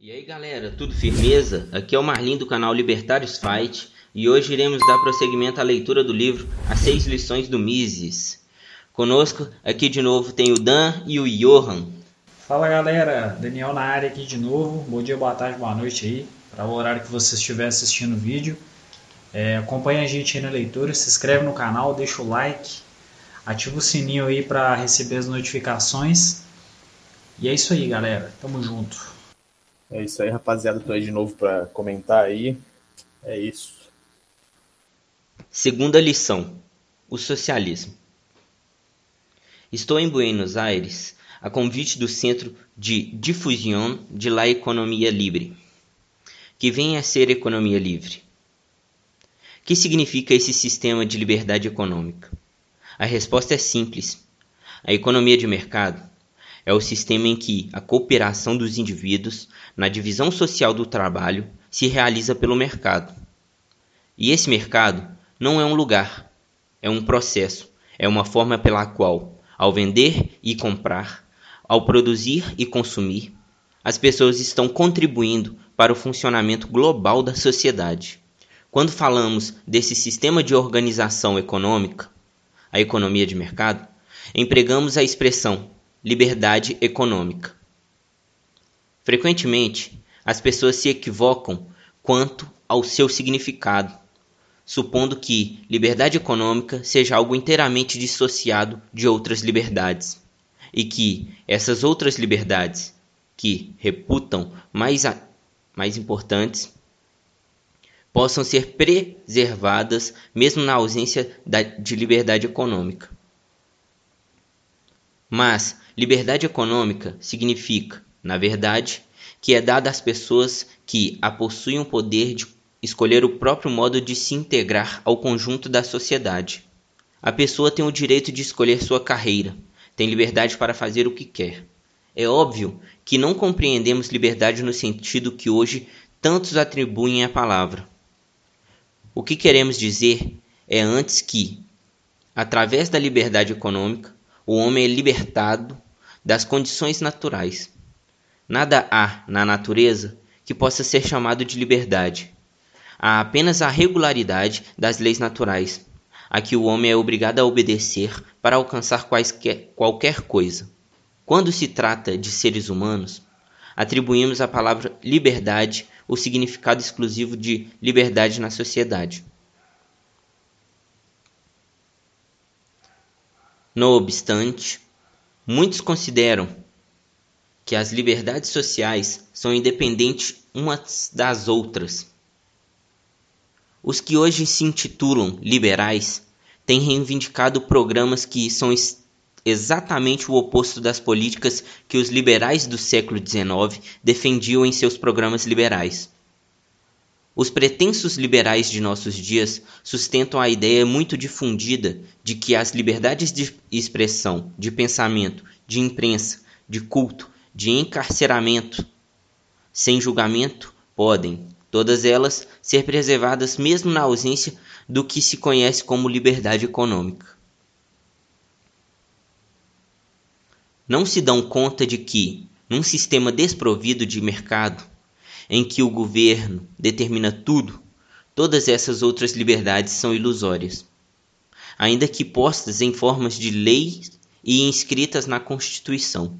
E aí galera, tudo firmeza? Aqui é o Marlin do canal Libertários Fight e hoje iremos dar prosseguimento à leitura do livro As Seis Lições do Mises. Conosco aqui de novo tem o Dan e o Johan. Fala galera, Daniel na área aqui de novo. Bom dia, boa tarde, boa noite aí, para o horário que você estiver assistindo o vídeo. É, acompanha a gente aí na leitura, se inscreve no canal, deixa o like, ativa o sininho aí para receber as notificações. E é isso aí galera, tamo junto. É isso aí, rapaziada. Tô aí de novo para comentar aí. É isso. Segunda lição: o socialismo. Estou em Buenos Aires a convite do Centro de Difusão de la Economia Livre, que vem a ser economia livre. Que significa esse sistema de liberdade econômica? A resposta é simples. A economia de mercado é o sistema em que a cooperação dos indivíduos na divisão social do trabalho se realiza pelo mercado. E esse mercado não é um lugar, é um processo, é uma forma pela qual, ao vender e comprar, ao produzir e consumir, as pessoas estão contribuindo para o funcionamento global da sociedade. Quando falamos desse sistema de organização econômica, a economia de mercado, empregamos a expressão liberdade econômica. Frequentemente, as pessoas se equivocam quanto ao seu significado, supondo que liberdade econômica seja algo inteiramente dissociado de outras liberdades, e que essas outras liberdades, que reputam mais, a, mais importantes, possam ser preservadas mesmo na ausência da, de liberdade econômica. Mas liberdade econômica significa, na verdade, que é dada às pessoas que a possuem o poder de escolher o próprio modo de se integrar ao conjunto da sociedade. A pessoa tem o direito de escolher sua carreira, tem liberdade para fazer o que quer. É óbvio que não compreendemos liberdade no sentido que hoje tantos atribuem à palavra. O que queremos dizer é antes que, através da liberdade econômica, o homem é libertado das condições naturais. Nada há na natureza que possa ser chamado de liberdade. Há apenas a regularidade das leis naturais, a que o homem é obrigado a obedecer para alcançar quaisquer, qualquer coisa. Quando se trata de seres humanos, atribuímos à palavra liberdade o significado exclusivo de liberdade na sociedade. No obstante, muitos consideram que as liberdades sociais são independentes umas das outras. Os que hoje se intitulam liberais têm reivindicado programas que são exatamente o oposto das políticas que os liberais do século XIX defendiam em seus programas liberais. Os pretensos liberais de nossos dias sustentam a ideia muito difundida de que as liberdades de expressão, de pensamento, de imprensa, de culto, de encarceramento, sem julgamento, podem, todas elas, ser preservadas mesmo na ausência do que se conhece como liberdade econômica. Não se dão conta de que, num sistema desprovido de mercado, em que o governo determina tudo, todas essas outras liberdades são ilusórias, ainda que postas em formas de leis e inscritas na Constituição.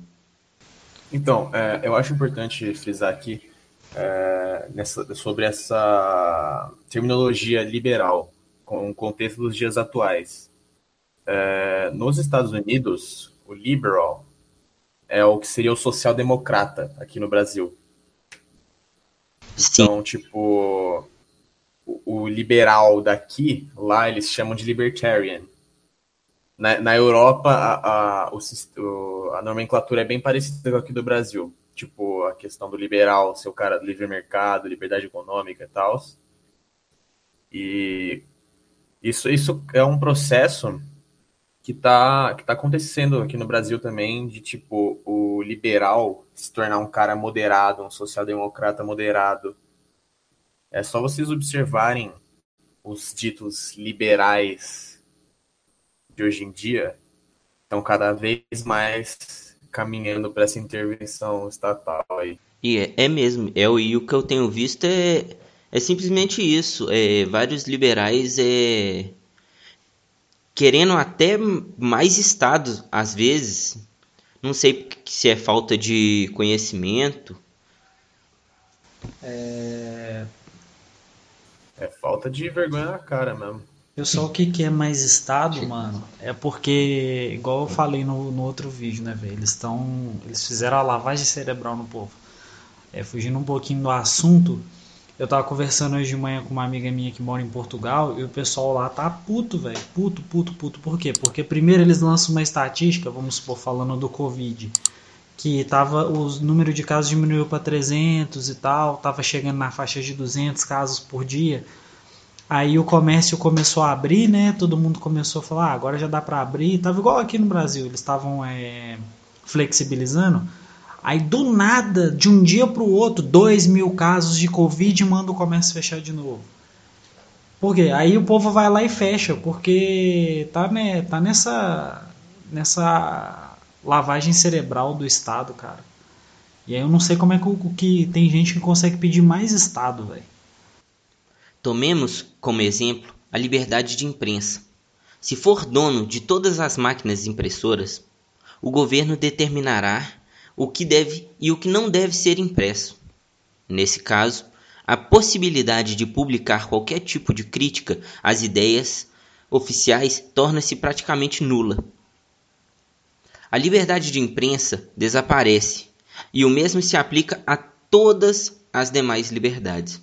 Então, é, eu acho importante frisar aqui é, nessa, sobre essa terminologia liberal, com o contexto dos dias atuais. É, nos Estados Unidos, o liberal é o que seria o social-democrata aqui no Brasil. Sim. Então, tipo, o, liberal daqui, lá eles chamam de libertarian. Na, na Europa, a, a, o, a nomenclatura é bem parecida com aqui do Brasil. Tipo, a questão do liberal, seu cara livre mercado, liberdade econômica e tal. E isso, isso é um processo que está que tá acontecendo aqui no Brasil também, de tipo, o liberal se tornar um cara moderado, um social-democrata moderado. É só vocês observarem os ditos liberais de hoje em dia, estão cada vez mais caminhando para essa intervenção estatal aí. E é, é mesmo, é, e o que eu tenho visto é, é simplesmente isso. É, vários liberais é, querendo até mais Estado, às vezes. Não sei se é falta de conhecimento. É, é falta de vergonha na cara mesmo. Pessoal, o que, que é mais Estado, mano? É porque, igual eu falei no, no outro vídeo, né, velho? Eles estão. Eles fizeram a lavagem cerebral no povo. É, fugindo um pouquinho do assunto, eu tava conversando hoje de manhã com uma amiga minha que mora em Portugal e o pessoal lá tá puto, velho. Puto, puto, puto. Por quê? Porque primeiro eles lançam uma estatística, vamos supor, falando do Covid, que tava o número de casos diminuiu para 300 e tal, tava chegando na faixa de 200 casos por dia. Aí o comércio começou a abrir, né? Todo mundo começou a falar, ah, agora já dá para abrir. Tava igual aqui no Brasil, eles estavam é, flexibilizando. Aí do nada, de um dia para o outro, 2 mil casos de Covid manda o comércio fechar de novo. Por quê? Aí o povo vai lá e fecha, porque tá, né, tá nessa, nessa lavagem cerebral do Estado, cara. E aí eu não sei como é que, que tem gente que consegue pedir mais Estado, velho. Tomemos como exemplo a liberdade de imprensa. Se for dono de todas as máquinas impressoras, o governo determinará o que deve e o que não deve ser impresso. Nesse caso, a possibilidade de publicar qualquer tipo de crítica às ideias oficiais torna-se praticamente nula. A liberdade de imprensa desaparece, e o mesmo se aplica a todas as demais liberdades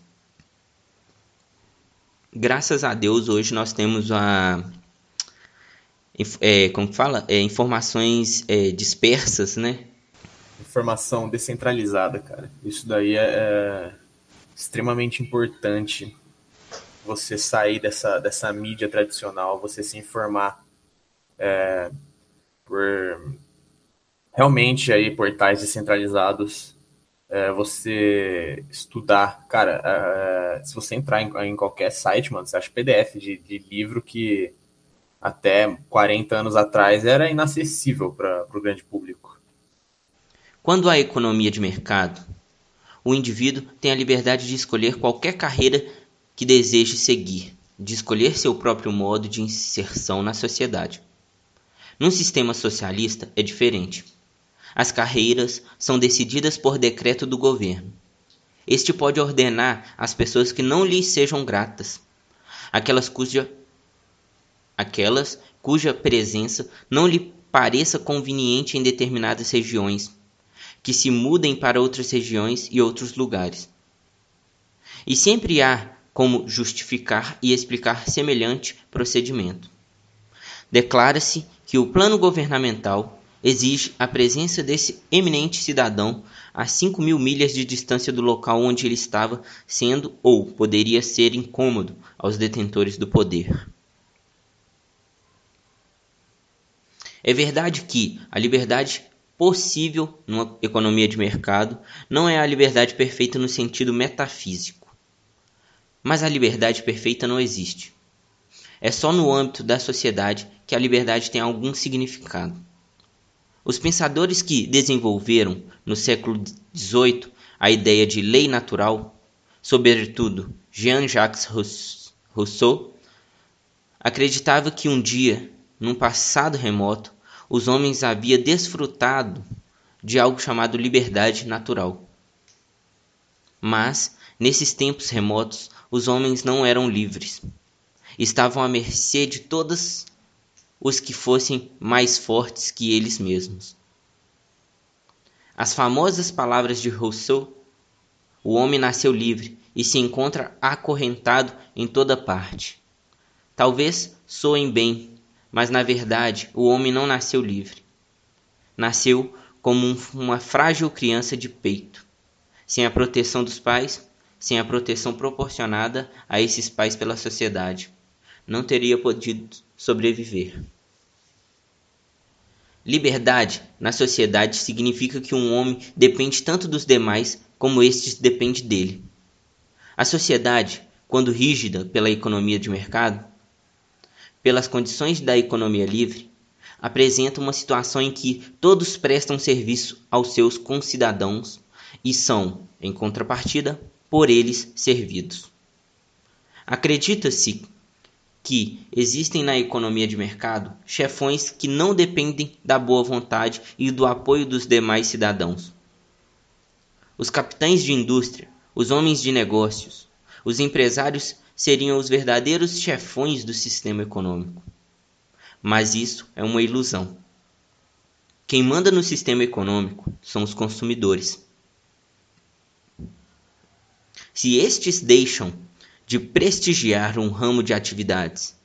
graças a Deus hoje nós temos a é, como fala é, informações é, dispersas, né? Informação descentralizada, cara. Isso daí é, é extremamente importante. Você sair dessa, dessa mídia tradicional, você se informar é, por realmente aí portais descentralizados é, você estudar. Cara, é, se você entrar em, em, qualquer site, mano, você acha PDF de, de, livro que até 40 anos atrás era inacessível para o grande público. Quando há economia de mercado, o indivíduo tem a liberdade de escolher qualquer carreira que deseje seguir, de escolher seu próprio modo de inserção na sociedade. Num sistema socialista é diferente. As carreiras são decididas por decreto do governo. Este pode ordenar às pessoas que não lhe sejam gratas, aquelas cuja, aquelas cuja presença não lhe pareça conveniente em determinadas regiões, que se mudem para outras regiões e outros lugares. E sempre há como justificar e explicar semelhante procedimento. Declara-se que o plano governamental exige a presença desse eminente cidadão a cinco mil milhas de distância do local onde ele estava, sendo ou poderia ser incômodo aos detentores do poder. É verdade que a liberdade possível numa economia de mercado não é a liberdade perfeita no sentido metafísico. Mas a liberdade perfeita não existe. É só no âmbito da sociedade que a liberdade tem algum significado. Os pensadores que desenvolveram no século XVIII a ideia de lei natural, sobretudo Jean-Jacques Rousseau, acreditava que um dia, num passado remoto, os homens haviam desfrutado de algo chamado liberdade natural. Mas, nesses tempos remotos, os homens não eram livres. Estavam à mercê de todas os que fossem mais fortes que eles mesmos. As famosas palavras de Rousseau: o homem nasceu livre e se encontra acorrentado em toda parte. Talvez soem bem, mas na verdade o homem não nasceu livre. Nasceu como um, uma frágil criança de peito, sem a proteção dos pais, sem a proteção proporcionada a esses pais pela sociedade. Não teria podido sobreviver. Liberdade na sociedade significa que um homem depende tanto dos demais como estes dependem dele. A sociedade, quando rígida pela economia de mercado, pelas condições da economia livre, apresenta uma situação em que todos prestam serviço aos seus concidadãos e são, em contrapartida, por eles servidos. Acredita-se que existem na economia de mercado chefões que não dependem da boa vontade e do apoio dos demais cidadãos. Os capitães de indústria, os homens de negócios, os empresários seriam os verdadeiros chefões do sistema econômico. Mas isso é uma ilusão. Quem manda no sistema econômico são os consumidores. Se estes deixam de prestigiar um ramo de atividades,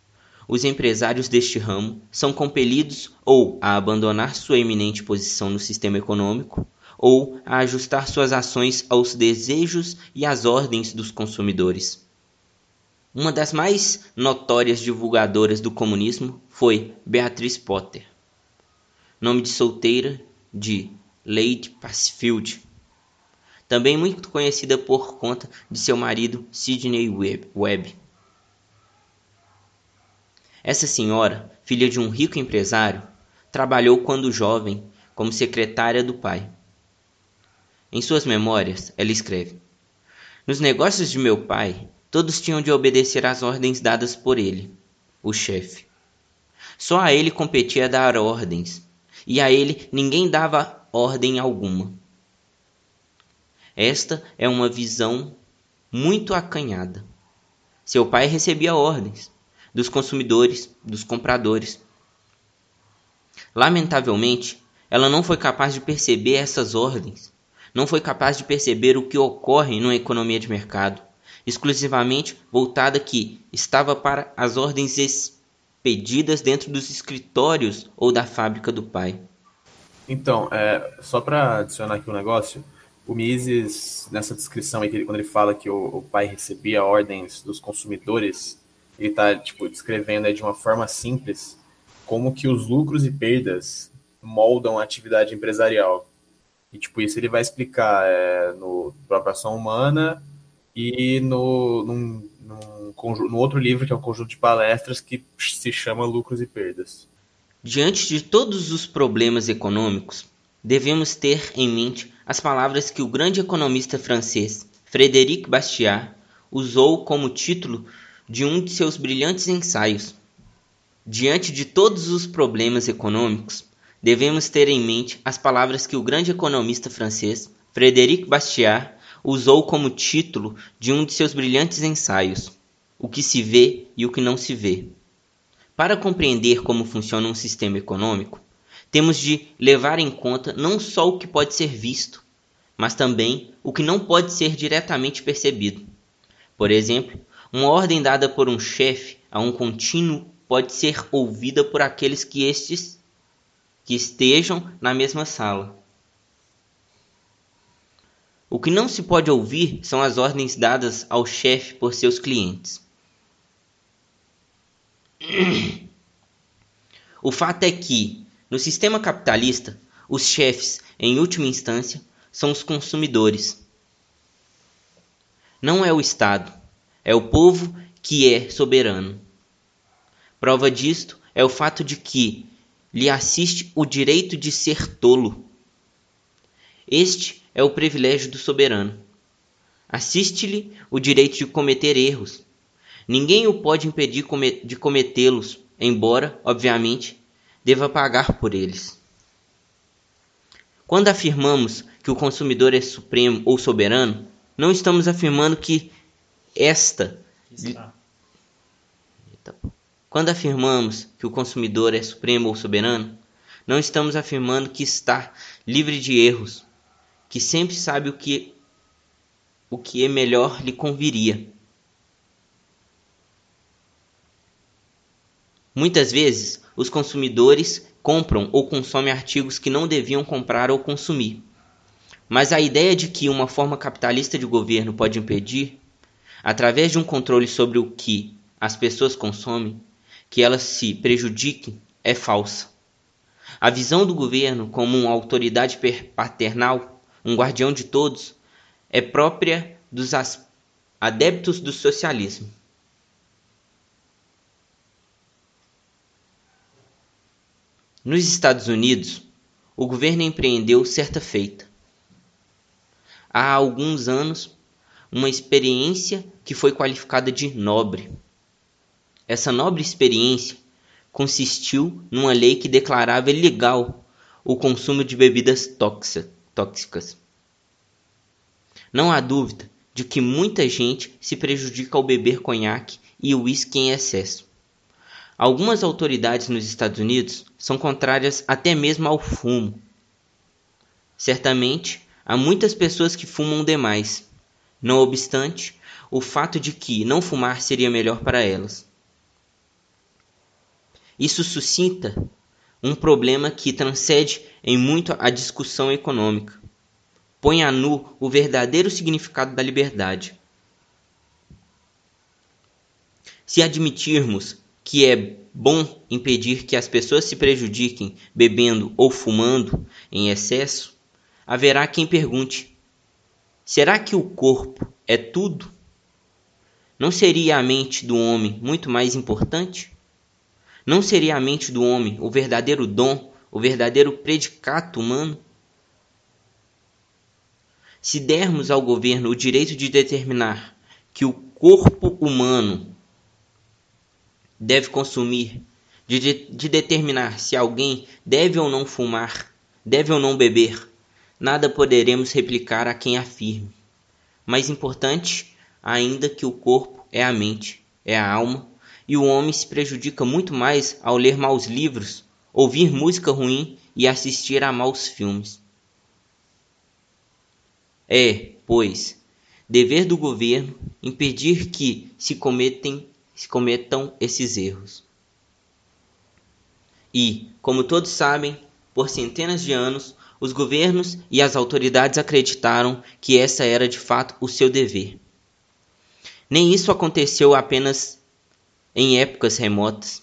os empresários deste ramo são compelidos ou a abandonar sua eminente posição no sistema econômico ou a ajustar suas ações aos desejos e às ordens dos consumidores. Uma das mais notórias divulgadoras do comunismo foi Beatrice Potter, nome de solteira de Lady Passfield, também muito conhecida por conta de seu marido Sidney Webb. Essa senhora, filha de um rico empresário, trabalhou quando jovem como secretária do pai. Em suas memórias, ela escreve: Nos negócios de meu pai, Todos tinham de obedecer às ordens dadas por ele, o chefe. Só a ele competia dar ordens, e a ele ninguém dava ordem alguma. Esta é uma visão muito acanhada. Seu pai recebia ordens dos consumidores, dos compradores. Lamentavelmente, ela não foi capaz de perceber essas ordens, não foi capaz de perceber o que ocorre numa economia de mercado exclusivamente voltada que estava para as ordens expedidas dentro dos escritórios ou da fábrica do pai. Então, é, só para adicionar aqui um negócio, o Mises, nessa descrição aí, quando ele fala que o, o pai recebia ordens dos consumidores, ele está tipo, descrevendo aí, de uma forma simples como que os lucros e perdas moldam a atividade empresarial. E tipo, isso ele vai explicar é, no própria ação humana e no, num, num, outro livro, que é um conjunto de palestras, que se chama Lucros e Perdas. Diante de todos os problemas econômicos, devemos ter em mente as palavras que o grande economista francês Frédéric Bastiat usou como título de um de seus brilhantes ensaios. Diante de todos os problemas econômicos, devemos ter em mente as palavras que o grande economista francês Frédéric Bastiat usou como título de um de seus brilhantes ensaios, O que se vê e o que não se vê. Para compreender como funciona um sistema econômico, temos de levar em conta não só o que pode ser visto, mas também o que não pode ser diretamente percebido. Por exemplo, uma ordem dada por um chefe a um contínuo pode ser ouvida por aqueles que estes que estejam na mesma sala. O que não se pode ouvir são as ordens dadas ao chefe por seus clientes. O fato é que, no sistema capitalista, os chefes, em última instância, são os consumidores. Não é o Estado, é o povo que é soberano. Prova disto é o fato de que lhe assiste o direito de ser tolo. Este é o privilégio do soberano. Assiste-lhe o direito de cometer erros. Ninguém o pode impedir de cometê-los, embora, obviamente, deva pagar por eles. Quando afirmamos que o consumidor é supremo ou soberano, não estamos afirmando que esta. Está. Quando afirmamos que o consumidor é supremo ou soberano, não estamos afirmando que está livre de erros, que sempre sabe o que o que é melhor lhe conviria. Muitas vezes, os consumidores compram ou consomem artigos que não deviam comprar ou consumir. Mas a ideia de que uma forma capitalista de governo pode impedir, através de um controle sobre o que as pessoas consomem, que elas se prejudiquem, é falsa. A visão do governo como uma autoridade paternal um guardião de todos, é própria dos adeptos do socialismo. Nos Estados Unidos, o governo empreendeu certa feita. há alguns anos uma experiência que foi qualificada de nobre. Essa nobre experiência consistiu numa lei que declarava ilegal o consumo de bebidas tóxicas. Não há dúvida de que muita gente se prejudica ao beber conhaque e uísque em excesso. Algumas autoridades nos Estados Unidos são contrárias até mesmo ao fumo. Certamente, há muitas pessoas que fumam demais. Não obstante, o fato de que não fumar seria melhor para elas. Isso suscita um problema que transcende em muito a discussão econômica. Põe a nu o verdadeiro significado da liberdade. Se admitirmos que é bom impedir que as pessoas se prejudiquem bebendo ou fumando em excesso, haverá quem pergunte: será que o corpo é tudo? Não seria a mente do homem muito mais importante? Não seria a mente do homem o verdadeiro dom, o verdadeiro predicato humano? Se dermos ao governo o direito de determinar que o corpo humano deve consumir, de, de, determinar se alguém deve ou não fumar, deve ou não beber, nada poderemos replicar a quem afirme. Mais importante ainda que o corpo é a mente, é a alma, e o homem se prejudica muito mais ao ler maus livros, ouvir música ruim e assistir a maus filmes. É, pois, dever do governo impedir que se, cometem, se cometam esses erros. E, como todos sabem, por centenas de anos, os governos e as autoridades acreditaram que essa era de fato o seu dever. Nem isso aconteceu apenas em épocas remotas.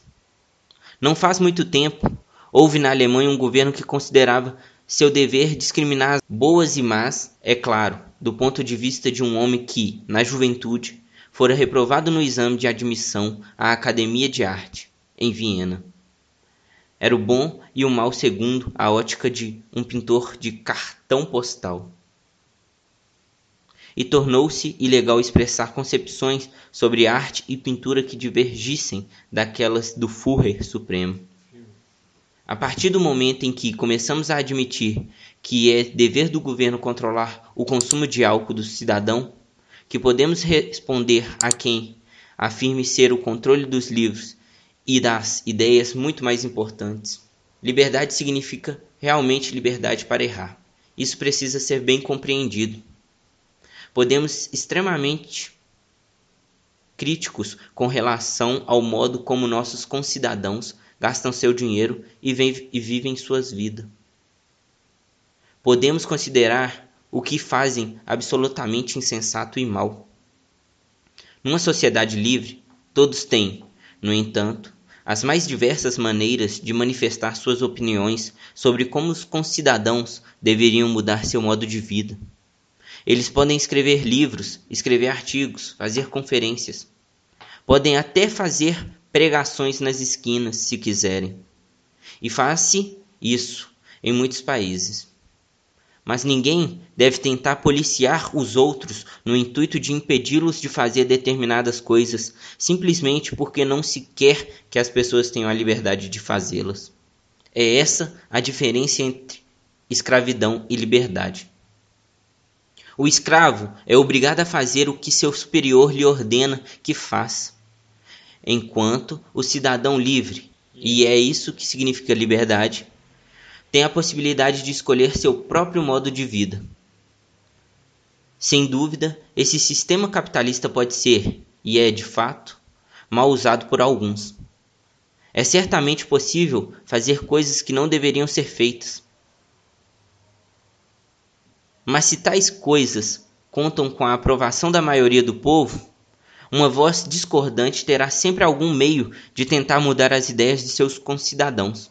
Não faz muito tempo, houve na Alemanha um governo que considerava seu dever discriminar boas e más, é claro, do ponto de vista de um homem que, na juventude, fora reprovado no exame de admissão à Academia de Arte, em Viena. Era o bom e o mal segundo a ótica de um pintor de cartão postal e tornou-se ilegal expressar concepções sobre arte e pintura que divergissem daquelas do Führer Supremo. A partir do momento em que começamos a admitir que é dever do governo controlar o consumo de álcool do cidadão, que podemos responder a quem afirme ser o controle dos livros e das ideias muito mais importantes. Liberdade significa realmente liberdade para errar. Isso precisa ser bem compreendido podemos extremamente críticos com relação ao modo como nossos concidadãos gastam seu dinheiro e, e vivem suas vidas. Podemos considerar o que fazem absolutamente insensato e mal. Numa sociedade livre, todos têm, no entanto, as mais diversas maneiras de manifestar suas opiniões sobre como os concidadãos deveriam mudar seu modo de vida. Eles podem escrever livros, escrever artigos, fazer conferências. Podem até fazer pregações nas esquinas, se quiserem. E faz-se isso em muitos países. Mas ninguém deve tentar policiar os outros no intuito de impedi-los de fazer determinadas coisas, simplesmente porque não se quer que as pessoas tenham a liberdade de fazê-las. É essa a diferença entre escravidão e liberdade. O escravo é obrigado a fazer o que seu superior lhe ordena que faça, enquanto o cidadão livre, e é isso que significa liberdade, tem a possibilidade de escolher seu próprio modo de vida. Sem dúvida, esse sistema capitalista pode ser, e é de fato, mal usado por alguns. É certamente possível fazer coisas que não deveriam ser feitas mas se tais coisas contam com a aprovação da maioria do povo, uma voz discordante terá sempre algum meio de tentar mudar as ideias de seus concidadãos.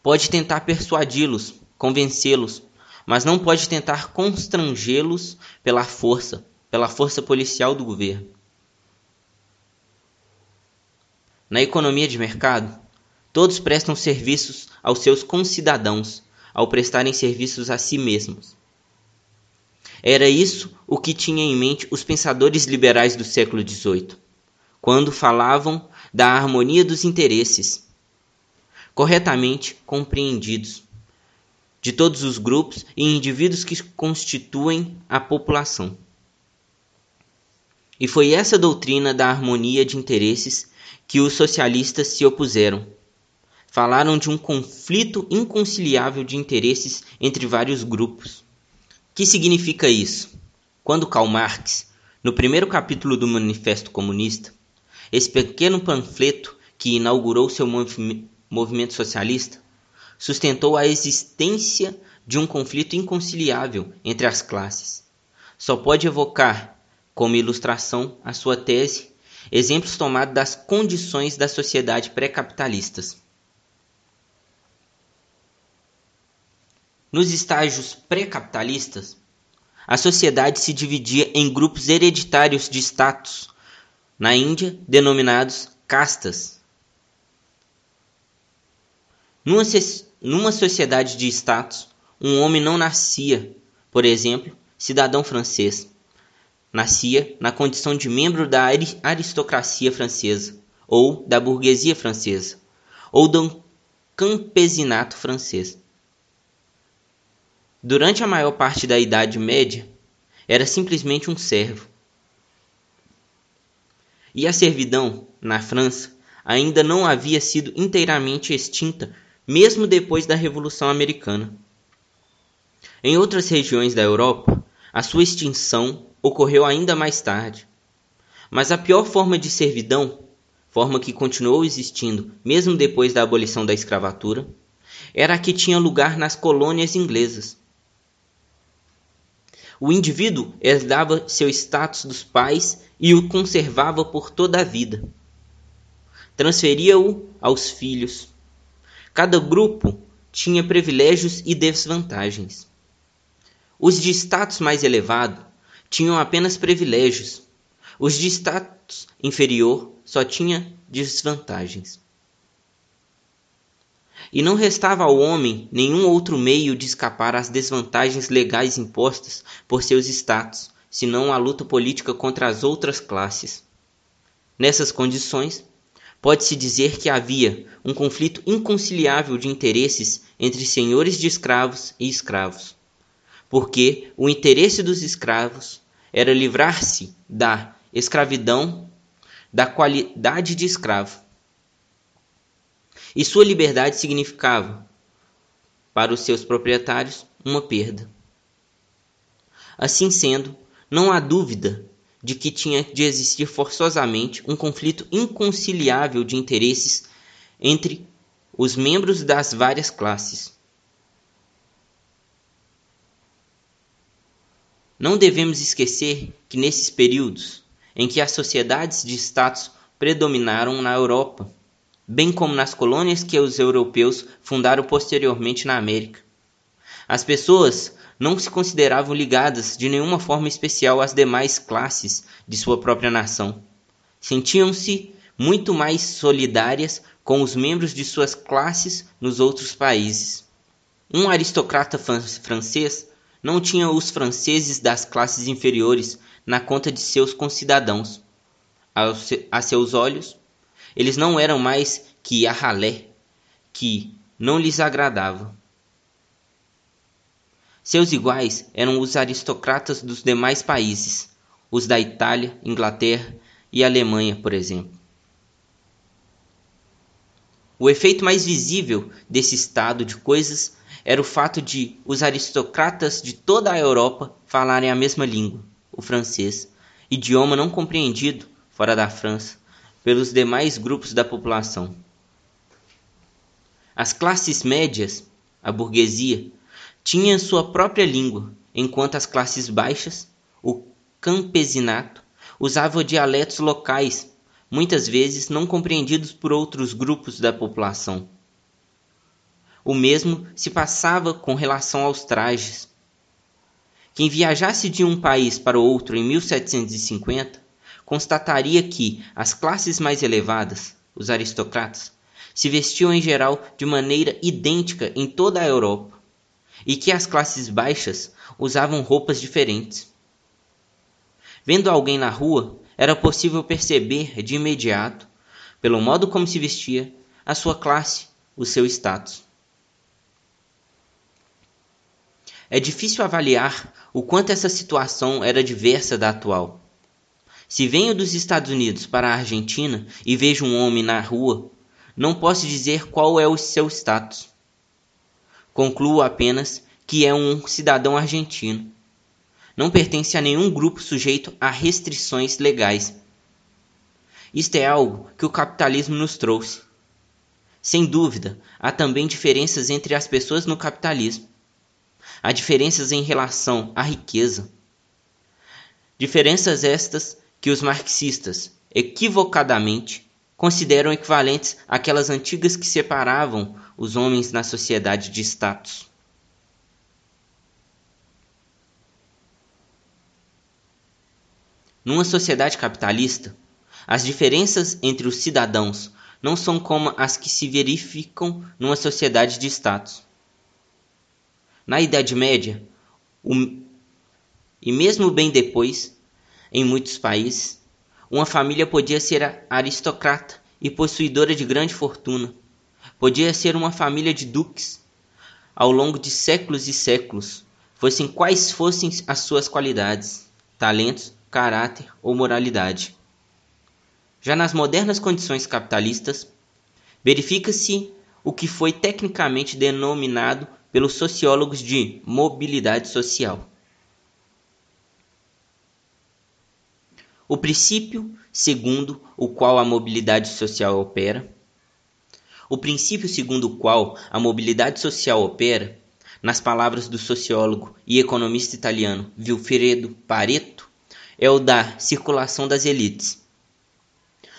Pode tentar persuadi-los, convencê-los, mas não pode tentar constrangê-los pela força, pela força policial do governo. Na economia de mercado, todos prestam serviços aos seus concidadãos ao prestarem serviços a si mesmos. Era isso o que tinha em mente os pensadores liberais do século XVIII, quando falavam da harmonia dos interesses, corretamente compreendidos, de todos os grupos e indivíduos que constituem a população. E foi essa doutrina da harmonia de interesses que os socialistas se opuseram. Falaram de um conflito inconciliável de interesses entre vários grupos. Que significa isso? Quando Karl Marx, no primeiro capítulo do Manifesto Comunista, esse pequeno panfleto que inaugurou seu movimento socialista, sustentou a existência de um conflito inconciliável entre as classes. Só pode evocar, como ilustração, a sua tese, exemplos tomados das condições da sociedade pré-capitalistas. Nos estágios pré-capitalistas, a sociedade se dividia em grupos hereditários de status, na Índia denominados castas. Numa, numa sociedade de status, um homem não nascia, por exemplo, cidadão francês. Nascia na condição de membro da aristocracia francesa, ou da burguesia francesa, ou do campesinato francês. Durante a maior parte da Idade Média, era simplesmente um servo. E a servidão, na França, ainda não havia sido inteiramente extinta mesmo depois da Revolução Americana. Em outras regiões da Europa, a sua extinção ocorreu ainda mais tarde. Mas a pior forma de servidão, forma que continuou existindo mesmo depois da abolição da escravatura, era a que tinha lugar nas colônias inglesas. O indivíduo herdava seu status dos pais e o conservava por toda a vida. Transferia-o aos filhos, Cada grupo tinha privilégios e desvantagens. Os de status mais elevado tinham apenas privilégios. Os de status inferior só tinham desvantagens. E não restava ao homem nenhum outro meio de escapar às desvantagens legais impostas por seus status, senão a luta política contra as outras classes. Nessas condições, Pode-se dizer que havia um conflito inconciliável de interesses entre senhores de escravos e escravos, porque o interesse dos escravos era livrar-se da escravidão, da qualidade de escravo. E sua liberdade significava, para os seus proprietários, uma perda. Assim sendo, não há dúvida de que tinha de existir forçosamente um conflito inconciliável de interesses entre os membros das várias classes. Não devemos esquecer que nesses períodos em que as sociedades de status predominaram na Europa, bem como nas colônias que os europeus fundaram posteriormente na América, as pessoas não se consideravam ligadas de nenhuma forma especial às demais classes de sua própria nação. Sentiam-se muito mais solidárias com os membros de suas classes nos outros países. Um aristocrata francês não tinha os franceses das classes inferiores na conta de seus concidadãos. A seus olhos, eles não eram mais que a ralé, que não lhes agradava. Seus iguais eram os aristocratas dos demais países, os da Itália, Inglaterra e Alemanha, por exemplo. O efeito mais visível desse estado de coisas era o fato de os aristocratas de toda a Europa falarem a mesma língua, o francês, idioma não compreendido, fora da França, pelos demais grupos da população. As classes médias, a burguesia, tinha sua própria língua, enquanto as classes baixas, o campesinato, usavam dialetos locais, muitas vezes não compreendidos por outros grupos da população. O mesmo se passava com relação aos trajes. Quem viajasse de um país para outro em 1750 constataria que as classes mais elevadas, os aristocratas, se vestiam em geral de maneira idêntica em toda a Europa e que as classes baixas usavam roupas diferentes. Vendo alguém na rua, era possível perceber de imediato, pelo modo como se vestia, a sua classe, o seu status. É difícil avaliar o quanto essa situação era diversa da atual. Se venho dos Estados Unidos para a Argentina e vejo um homem na rua, não posso dizer qual é o seu status. Concluo apenas que é um cidadão argentino. Não pertence a nenhum grupo sujeito a restrições legais. Isto é algo que o capitalismo nos trouxe. Sem dúvida, há também diferenças entre as pessoas no capitalismo. Há diferenças em relação à riqueza. Diferenças estas que os marxistas, equivocadamente, consideram equivalentes àquelas antigas que separavam os homens na sociedade de status. Numa sociedade capitalista, as diferenças entre os cidadãos não são como as que se verificam numa sociedade de status. Na Idade Média, o... e mesmo bem depois, em muitos países, uma família podia ser aristocrata e possuidora de grande fortuna. Podia ser uma família de duques. Ao longo de séculos e séculos, fossem quais fossem as suas qualidades, talentos, caráter ou moralidade. Já nas modernas condições capitalistas, verifica-se o que foi tecnicamente denominado pelos sociólogos de mobilidade social. O princípio segundo o qual a mobilidade social opera. O princípio segundo o qual a mobilidade social opera, nas palavras do sociólogo e economista italiano Vilfredo Pareto, é o da circulação das elites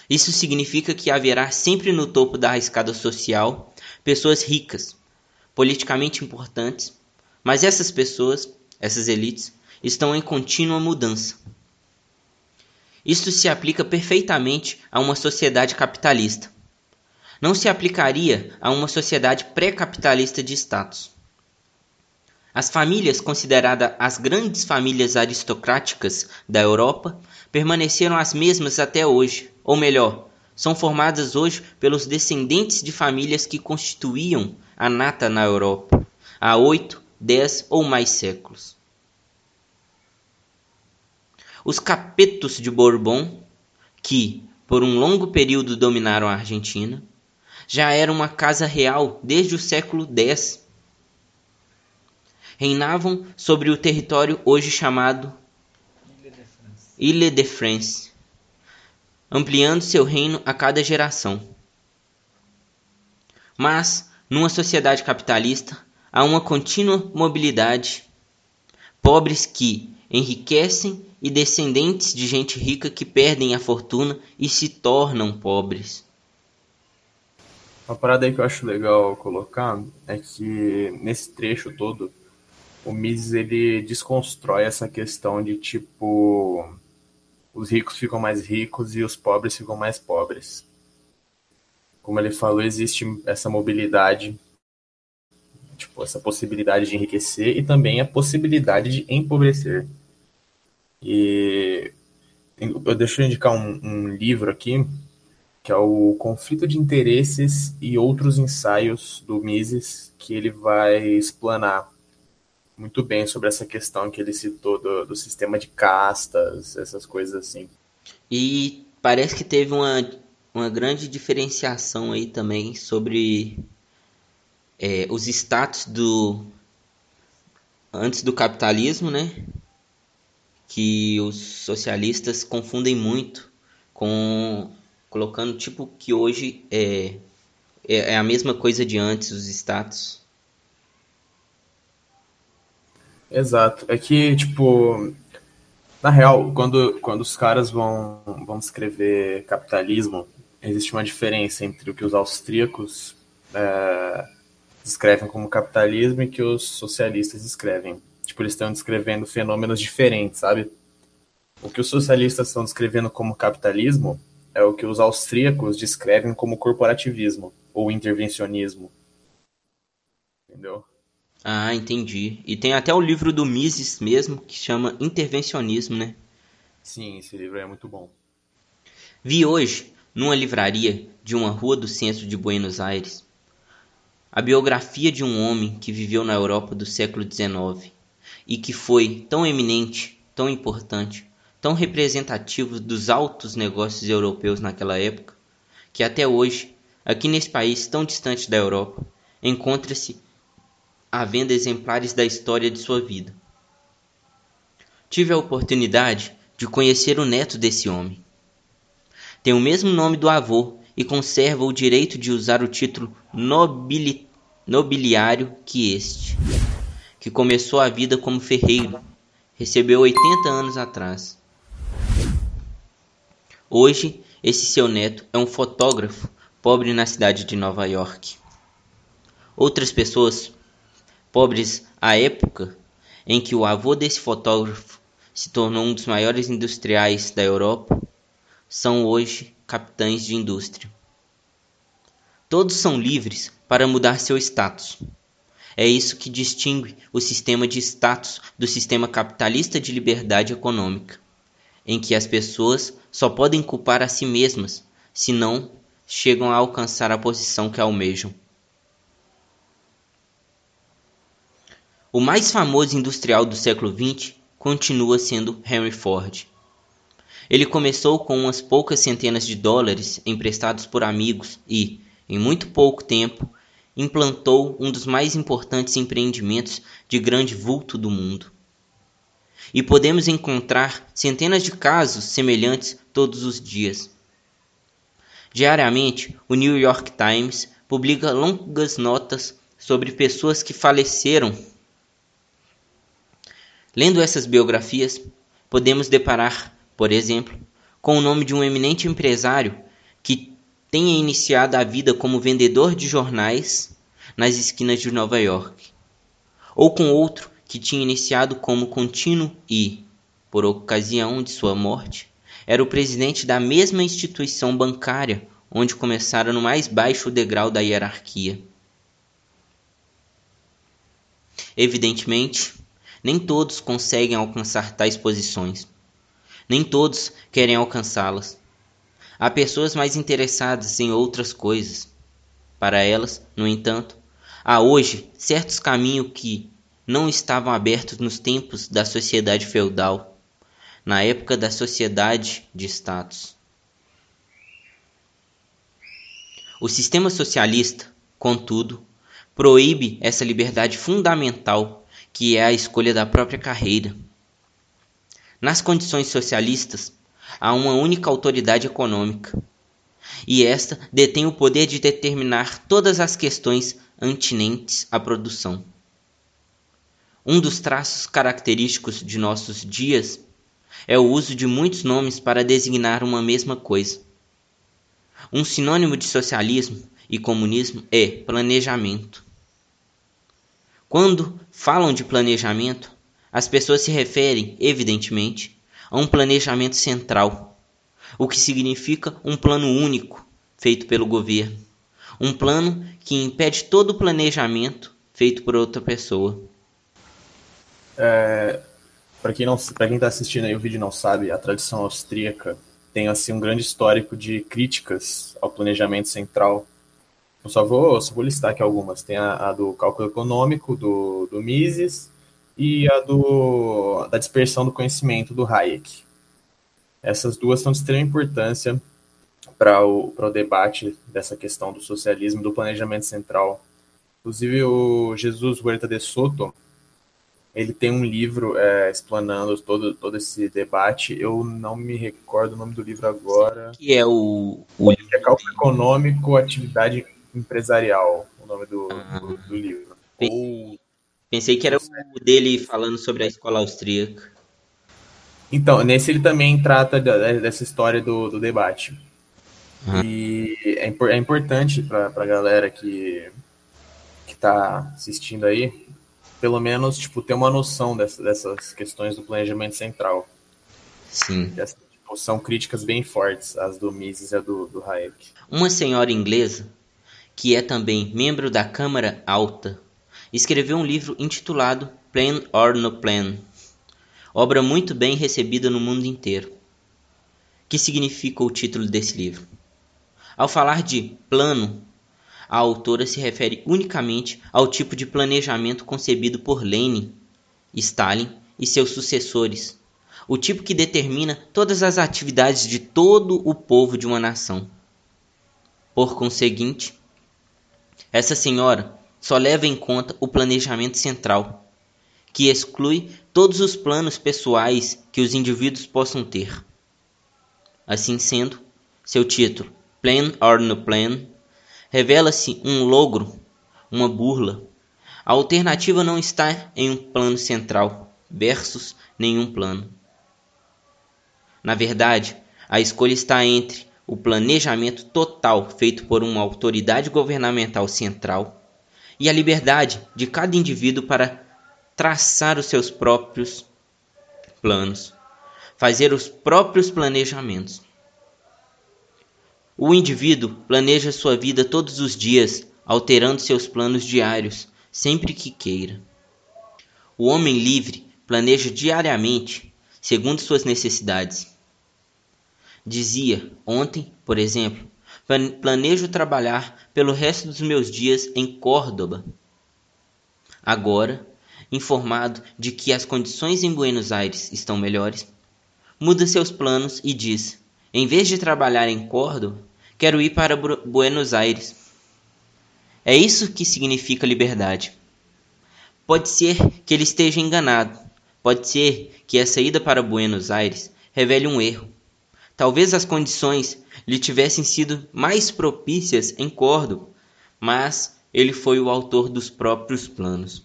isso significa que haverá sempre no topo da escada social pessoas ricas, politicamente importantes, mas essas pessoas, essas elites, estão em contínua mudança. Isto se aplica perfeitamente a uma sociedade capitalista. Não se aplicaria a uma sociedade pré-capitalista de status. As famílias consideradas as grandes famílias aristocráticas da Europa permaneceram as mesmas até hoje, ou melhor, são formadas hoje pelos descendentes de famílias que constituíam a nata na Europa há oito, dez ou mais séculos. Os capetos de Bourbon, que por um longo período dominaram a Argentina, já eram uma casa real desde o século X. Reinavam sobre o território hoje chamado Ile de France, ampliando seu reino a cada geração. Mas, numa sociedade capitalista, há uma contínua mobilidade, pobres que enriquecem e descendentes de gente rica que perdem a fortuna e se tornam pobres. Uma parada aí que eu acho legal colocar é que nesse trecho todo o Mises ele desconstrói essa questão de tipo os ricos ficam mais ricos e os pobres ficam mais pobres. Como ele falou, existe essa mobilidade, tipo, essa possibilidade de enriquecer e também a possibilidade de empobrecer. E eu deixo eu indicar um, um livro aqui, que é o Conflito de Interesses e Outros Ensaios do Mises, que ele vai explanar muito bem sobre essa questão que ele citou do, do sistema de castas, essas coisas assim. E parece que teve uma, uma grande diferenciação aí também sobre é, os status do antes do capitalismo, né? Que os socialistas confundem muito com colocando tipo que hoje é, é, é a mesma coisa de antes os status. Exato. É que, tipo, na real, quando, quando os caras vão, vão escrever capitalismo, existe uma diferença entre o que os austríacos é, descrevem como capitalismo e que os socialistas descrevem. Tipo, eles estão descrevendo fenômenos diferentes, sabe? O que os socialistas estão descrevendo como capitalismo é o que os austríacos descrevem como corporativismo ou intervencionismo. Entendeu? Ah, entendi. E tem até o livro do Mises mesmo, que chama Intervencionismo, né? Sim, esse livro é muito bom. Vi hoje, numa livraria de uma rua do centro de Buenos Aires, a biografia de um homem que viveu na Europa do século XIX e que foi tão eminente, tão importante, tão representativo dos altos negócios europeus naquela época, que até hoje, aqui nesse país tão distante da Europa, encontra-se à venda exemplares da história de sua vida. Tive a oportunidade de conhecer o neto desse homem. Tem o mesmo nome do avô e conserva o direito de usar o título nobili nobiliário que este, que começou a vida como ferreiro, recebeu 80 anos atrás. Hoje, esse seu neto é um fotógrafo pobre na cidade de Nova York. Outras pessoas, pobres à época em que o avô desse fotógrafo se tornou um dos maiores industriais da Europa, são hoje capitães de indústria. Todos são livres para mudar seu status. É isso que distingue o sistema de status do sistema capitalista de liberdade econômica em que as pessoas só podem culpar a si mesmas se não chegam a alcançar a posição que almejam. O mais famoso industrial do século XX continua sendo Henry Ford. Ele começou com umas poucas centenas de dólares emprestados por amigos e, em muito pouco tempo, implantou um dos mais importantes empreendimentos de grande vulto do mundo. E podemos encontrar centenas de casos semelhantes todos os dias. Diariamente, o New York Times publica longas notas sobre pessoas que faleceram. Lendo essas biografias, podemos deparar, por exemplo, com o nome de um eminente empresário que tenha iniciado a vida como vendedor de jornais nas esquinas de Nova York, ou com outro que tinha iniciado como contínuo e, por ocasião de sua morte, era o presidente da mesma instituição bancária onde começara no mais baixo degrau da hierarquia. Evidentemente, nem todos conseguem alcançar tais posições. Nem todos querem alcançá-las. Há pessoas mais interessadas em outras coisas. Para elas, no entanto, há hoje certos caminhos que, não estavam abertos nos tempos da sociedade feudal, na época da sociedade de status. O sistema socialista, contudo, proíbe essa liberdade fundamental que é a escolha da própria carreira. Nas condições socialistas, há uma única autoridade econômica, e esta detém o poder de determinar todas as questões antinentes à produção. Um dos traços característicos de nossos dias é o uso de muitos nomes para designar uma mesma coisa. Um sinônimo de socialismo e comunismo é planejamento. Quando falam de planejamento, as pessoas se referem, evidentemente, a um planejamento central, o que significa um plano único feito pelo governo, um plano que impede todo o planejamento feito por outra pessoa. É, para quem não, para quem está assistindo aí o vídeo não sabe, a tradição austríaca tem assim um grande histórico de críticas ao planejamento central. Eu só vou, só vou listar aqui algumas. Tem a, a do cálculo econômico do, do Mises e a do, da dispersão do conhecimento do Hayek. Essas duas são de extrema importância para o, para o debate dessa questão do socialismo do planejamento central. Inclusive, o Jesus Huerta de Soto, ele tem um livro é, explanando todo, todo esse debate. Eu não me recordo o nome do livro agora. Que é o. o... É Cálculo Econômico, Atividade Empresarial, o nome do, ah. do, do, livro. Ou... Pensei que era o dele falando sobre a escola austríaca. Então, nesse ele também trata dessa história do, do debate. Uhum. E é, é importante para a galera que está assistindo aí pelo menos, tipo, ter uma noção dessa, dessas questões do planejamento central. Sim. tipo, são críticas bem fortes, as do Mises e a do, do Hayek. Uma senhora inglesa, que é também membro da Câmara Alta escreveu um livro intitulado Plan or No Plan, obra muito bem recebida no mundo inteiro. Que significa o título desse livro? Ao falar de plano, a autora se refere unicamente ao tipo de planejamento concebido por Lenin, Stalin e seus sucessores, o tipo que determina todas as atividades de todo o povo de uma nação. Por conseguinte, essa senhora só leva em conta o planejamento central, que exclui todos os planos pessoais que os indivíduos possam ter. Assim sendo, seu título, Plan or No Plan, revela-se um logro, uma burla. A alternativa não está em um plano central versus nenhum plano. Na verdade, a escolha está entre o planejamento total feito por uma autoridade governamental central e a liberdade de cada indivíduo para traçar os seus próprios planos, fazer os próprios planejamentos. O indivíduo planeja sua vida todos os dias, alterando seus planos diários, sempre que queira. O homem livre planeja diariamente, segundo suas necessidades. Dizia ontem, por exemplo, planejo trabalhar pelo resto dos meus dias em Córdoba. Agora, informado de que as condições em Buenos Aires estão melhores, muda seus planos e diz: em vez de trabalhar em Córdoba, quero ir para Buenos Aires. É isso que significa liberdade. Pode ser que ele esteja enganado. Pode ser que essa ida para Buenos Aires revele um erro. Talvez as condições lhe tivessem sido mais propícias em Córdoba, mas ele foi o autor dos próprios planos.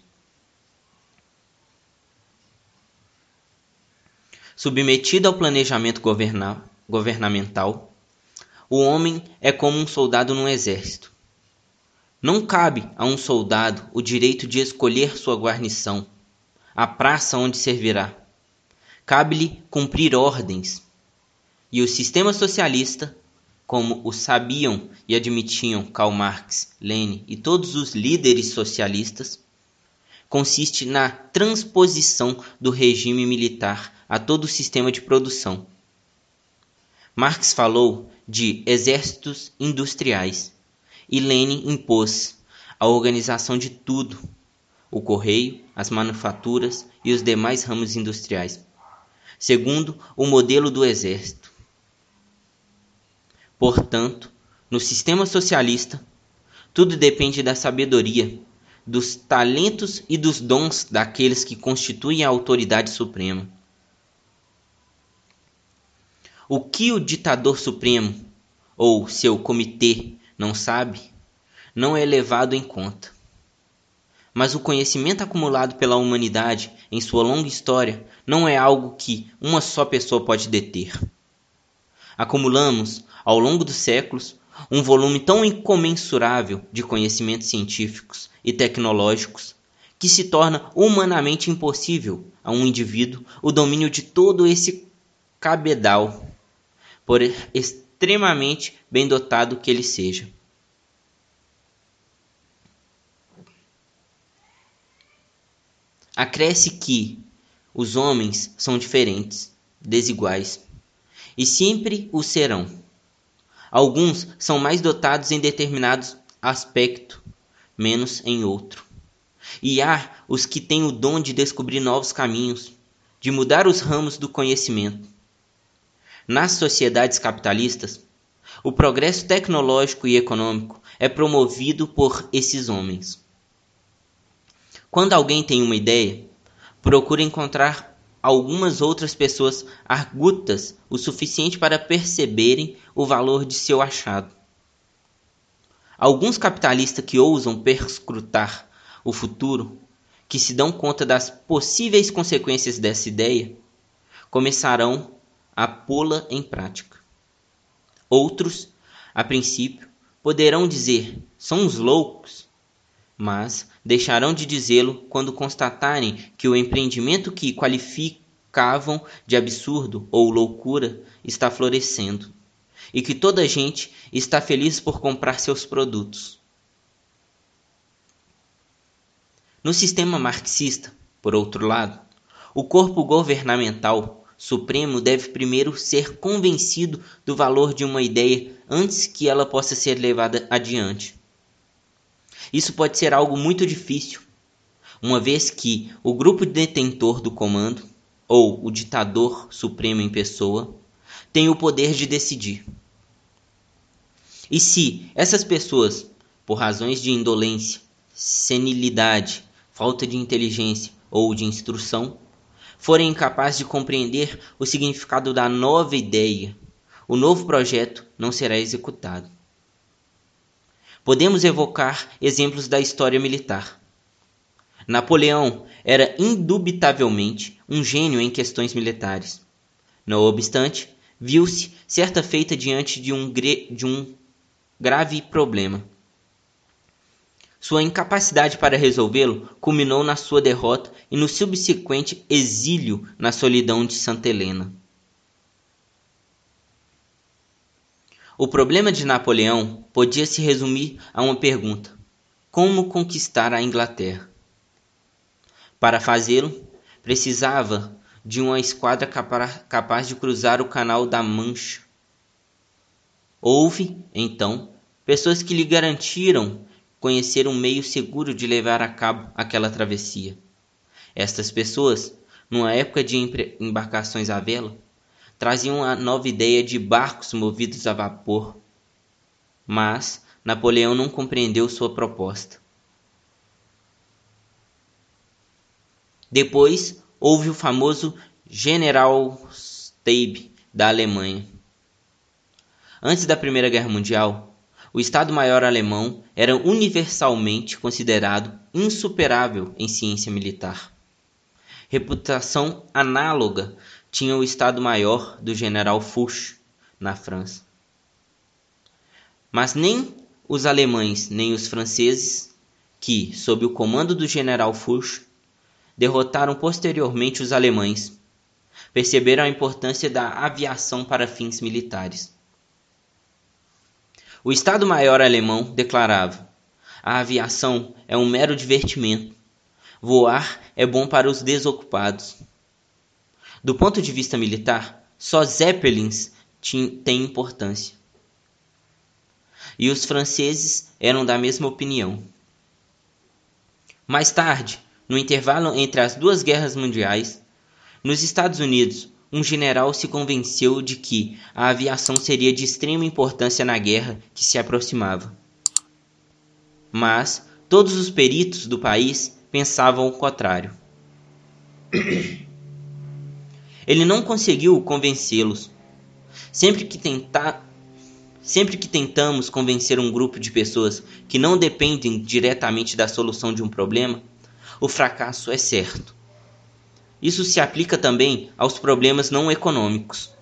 Submetido ao planejamento governamental, o homem é como um soldado no exército. Não cabe a um soldado o direito de escolher sua guarnição, a praça onde servirá. Cabe-lhe cumprir ordens. E o sistema socialista, como o sabiam e admitiam Karl Marx, Lenin e todos os líderes socialistas, consiste na transposição do regime militar a todo o sistema de produção. Marx falou de exércitos industriais e Lenin impôs a organização de tudo: o correio, as manufaturas e os demais ramos industriais, segundo o modelo do exército. Portanto, no sistema socialista, tudo depende da sabedoria, dos talentos e dos dons daqueles que constituem a autoridade suprema. O que o ditador supremo ou seu comitê não sabe, não é levado em conta. Mas o conhecimento acumulado pela humanidade em sua longa história não é algo que uma só pessoa pode deter. Acumulamos, ao longo dos séculos, um volume tão incomensurável de conhecimentos científicos e tecnológicos que se torna humanamente impossível a um indivíduo o domínio de todo esse cabedal por extremamente bem dotado que ele seja. Acresce que os homens são diferentes, desiguais, e sempre o serão. Alguns são mais dotados em determinado aspecto, menos em outro. E há os que têm o dom de descobrir novos caminhos, de mudar os ramos do conhecimento nas sociedades capitalistas, o progresso tecnológico e econômico é promovido por esses homens. Quando alguém tem uma ideia, procura encontrar algumas outras pessoas argutas o suficiente para perceberem o valor de seu achado. Alguns capitalistas que ousam perscrutar o futuro, que se dão conta das possíveis consequências dessa ideia, começarão a pô-la em prática. Outros, a princípio, poderão dizer: somos loucos, mas deixarão de dizê-lo quando constatarem que o empreendimento que qualificavam de absurdo ou loucura está florescendo e que toda a gente está feliz por comprar seus produtos. No sistema marxista, por outro lado, o corpo governamental supremo deve primeiro ser convencido do valor de uma ideia antes que ela possa ser levada adiante. Isso pode ser algo muito difícil, uma vez que o grupo detentor do comando, ou o ditador supremo em pessoa, tem o poder de decidir. E se essas pessoas, por razões de indolência, senilidade, falta de inteligência ou de instrução, forem incapazes de compreender o significado da nova ideia, o novo projeto não será executado. Podemos evocar exemplos da história militar. Napoleão era indubitavelmente um gênio em questões militares. Não obstante, viu-se certa feita diante de um, de um grave problema. Sua incapacidade para resolvê-lo culminou na sua derrota e no subsequente exílio na solidão de Santa Helena. O problema de Napoleão podia se resumir a uma pergunta: como conquistar a Inglaterra? Para fazê-lo, precisava de uma esquadra capaz de cruzar o Canal da Mancha. Houve, então, pessoas que lhe garantiram conhecer um meio seguro de levar a cabo aquela travessia. Estas pessoas, numa época de embarcações à vela, traziam a nova ideia de barcos movidos a vapor. Mas Napoleão não compreendeu sua proposta. Depois houve o famoso General Stabe da Alemanha. Antes da Primeira Guerra Mundial, o Estado-Maior alemão era universalmente considerado insuperável em ciência militar. Reputação análoga tinha o Estado-Maior do general Foch, na França. Mas nem os alemães nem os franceses, que, sob o comando do general Foch, derrotaram posteriormente os alemães, perceberam a importância da aviação para fins militares. O Estado-Maior alemão declarava: a aviação é um mero divertimento. Voar é bom para os desocupados. Do ponto de vista militar, só Zeppelins têm importância. E os franceses eram da mesma opinião. Mais tarde, no intervalo entre as duas guerras mundiais, nos Estados Unidos, um general se convenceu de que a aviação seria de extrema importância na guerra que se aproximava. Mas todos os peritos do país pensavam o contrário. Ele não conseguiu convencê-los. Sempre que tentar Sempre que tentamos convencer um grupo de pessoas que não dependem diretamente da solução de um problema, o fracasso é certo. Isso se aplica também aos problemas não econômicos.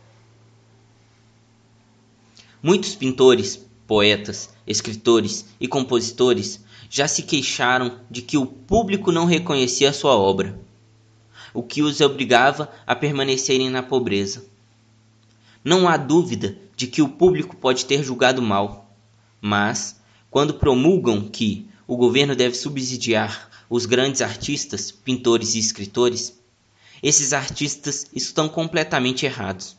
Muitos pintores, poetas, escritores e compositores já se queixaram de que o público não reconhecia sua obra, o que os obrigava a permanecerem na pobreza. Não há dúvida de que o público pode ter julgado mal, mas, quando promulgam que o governo deve subsidiar os grandes artistas, pintores e escritores, esses artistas estão completamente errados.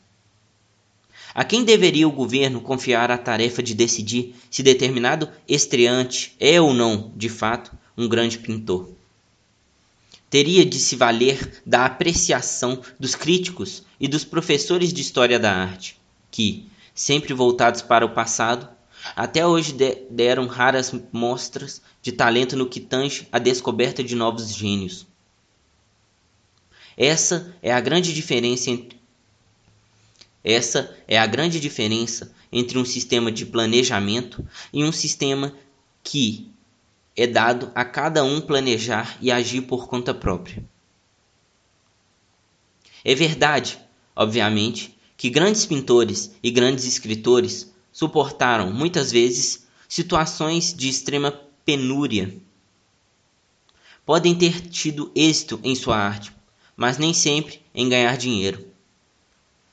A quem deveria o governo confiar a tarefa de decidir se determinado estreante é ou não, de fato, um grande pintor? Teria de se valer da apreciação dos críticos e dos professores de história da arte, que, sempre voltados para o passado, até hoje deram raras mostras de talento no que tange à descoberta de novos gênios. Essa é a grande diferença entre essa é a grande diferença entre um sistema de planejamento e um sistema que é dado a cada um planejar e agir por conta própria. É verdade, obviamente, que grandes pintores e grandes escritores suportaram muitas vezes situações de extrema penúria. Podem ter tido êxito em sua arte, mas nem sempre em ganhar dinheiro.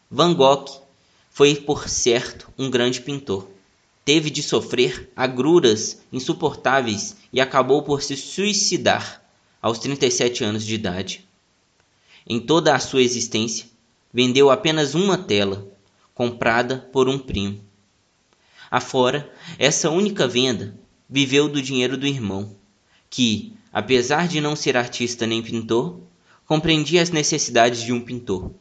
Van Gogh foi, por certo, um grande pintor. Teve de sofrer agruras insuportáveis e acabou por se suicidar aos 37 anos de idade. Em toda a sua existência, vendeu apenas uma tela, comprada por um primo. Afora, essa única venda viveu do dinheiro do irmão, que, apesar de não ser artista nem pintor, compreendia as necessidades de um pintor.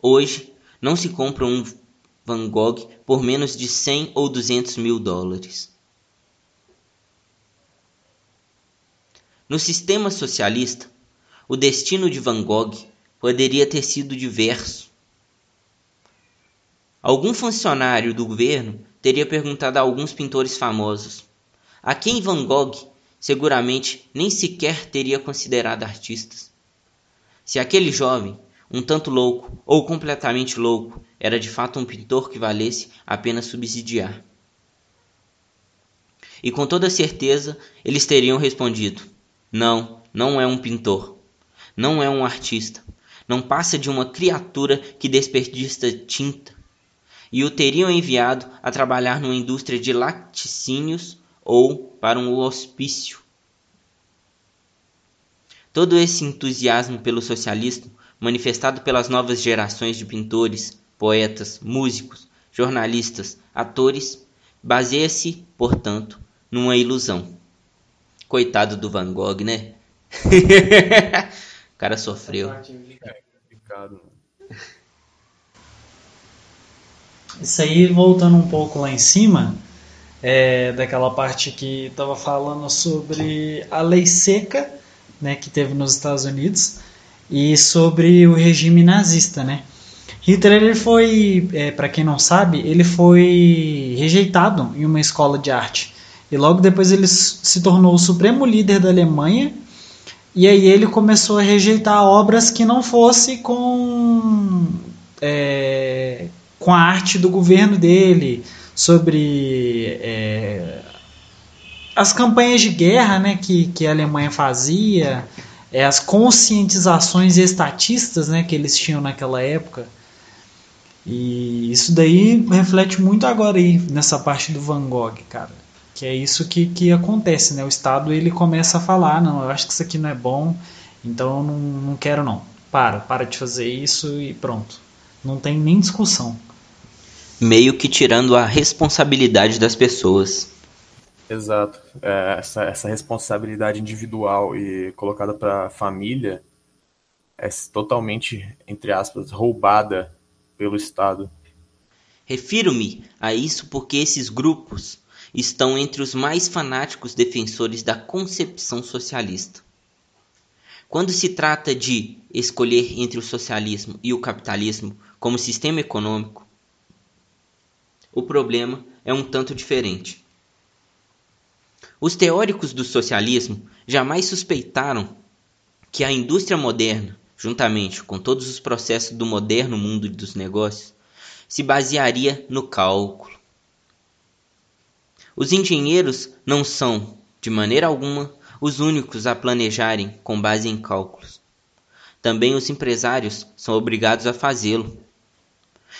Hoje, não se compra um Van Gogh por menos de 100 ou 200 mil dólares. No sistema socialista, o destino de Van Gogh poderia ter sido diverso. Algum funcionário do governo teria perguntado a alguns pintores famosos a quem Van Gogh seguramente nem sequer teria considerado artistas. Se aquele jovem, um tanto louco ou completamente louco, era de fato um pintor que valesse a pena subsidiar. E com toda certeza eles teriam respondido: Não, não é um pintor. Não é um artista. Não passa de uma criatura que desperdiça tinta. E o teriam enviado a trabalhar numa indústria de laticínios ou para um hospício. Todo esse entusiasmo pelo socialismo, manifestado pelas novas gerações de pintores, poetas, músicos, jornalistas, atores, baseia-se, portanto, numa ilusão. Coitado do Van Gogh, né? o cara sofreu. Isso aí, voltando um pouco lá em cima, é, daquela parte que estava falando sobre a lei seca, né, que teve nos Estados Unidos, e sobre o regime nazista, né? Hitler ele foi, é, para quem não sabe, ele foi rejeitado em uma escola de arte e logo depois ele se tornou o supremo líder da Alemanha e aí ele começou a rejeitar obras que não fosse com é, com a arte do governo dele, sobre é, as campanhas de guerra né, que, que a Alemanha fazia, é, as conscientizações estatistas né, que eles tinham naquela época. E isso daí reflete muito agora aí nessa parte do Van Gogh, cara. Que é isso que, que acontece, né? O Estado ele começa a falar, não, eu acho que isso aqui não é bom, então eu não, não quero não. Para, para de fazer isso e pronto. Não tem nem discussão meio que tirando a responsabilidade das pessoas. Exato. É, essa, essa responsabilidade individual e colocada para a família é totalmente, entre aspas, roubada pelo Estado. Refiro-me a isso porque esses grupos estão entre os mais fanáticos defensores da concepção socialista. Quando se trata de escolher entre o socialismo e o capitalismo como sistema econômico, o problema é um tanto diferente. Os teóricos do socialismo jamais suspeitaram que a indústria moderna, juntamente com todos os processos do moderno mundo dos negócios, se basearia no cálculo. Os engenheiros não são, de maneira alguma, os únicos a planejarem com base em cálculos. Também os empresários são obrigados a fazê-lo.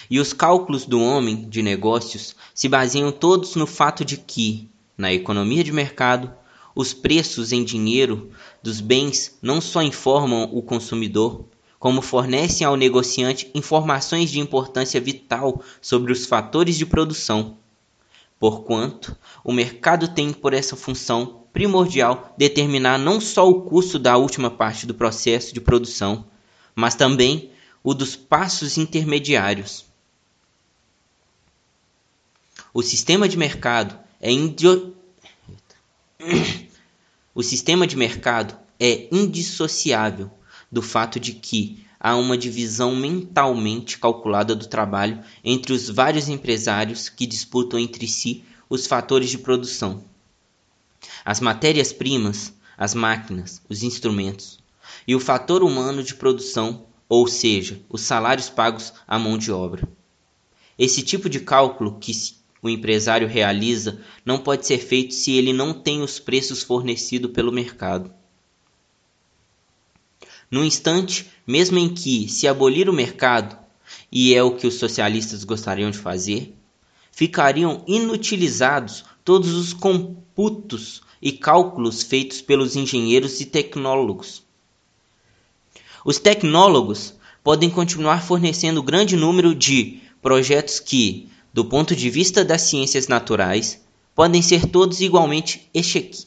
E os cálculos do homem de negócios se baseiam todos no fato de que, na economia de mercado, os preços em dinheiro dos bens não só informam o consumidor, como fornecem ao negociante informações de importância vital sobre os fatores de produção. Porquanto, o mercado tem por essa função primordial determinar não só o custo da última parte do processo de produção, mas também o dos passos intermediários. O sistema de mercado é. O sistema de mercado é indissociável do fato de que há uma divisão mentalmente calculada do trabalho entre os vários empresários que disputam entre si os fatores de produção. As matérias-primas, as máquinas, os instrumentos e o fator humano de produção ou seja, os salários pagos à mão de obra. Esse tipo de cálculo que o empresário realiza não pode ser feito se ele não tem os preços fornecidos pelo mercado. No instante, mesmo em que se abolir o mercado, e é o que os socialistas gostariam de fazer, ficariam inutilizados todos os computos e cálculos feitos pelos engenheiros e tecnólogos. Os tecnólogos podem continuar fornecendo grande número de projetos que, do ponto de vista das ciências naturais, podem ser todos igualmente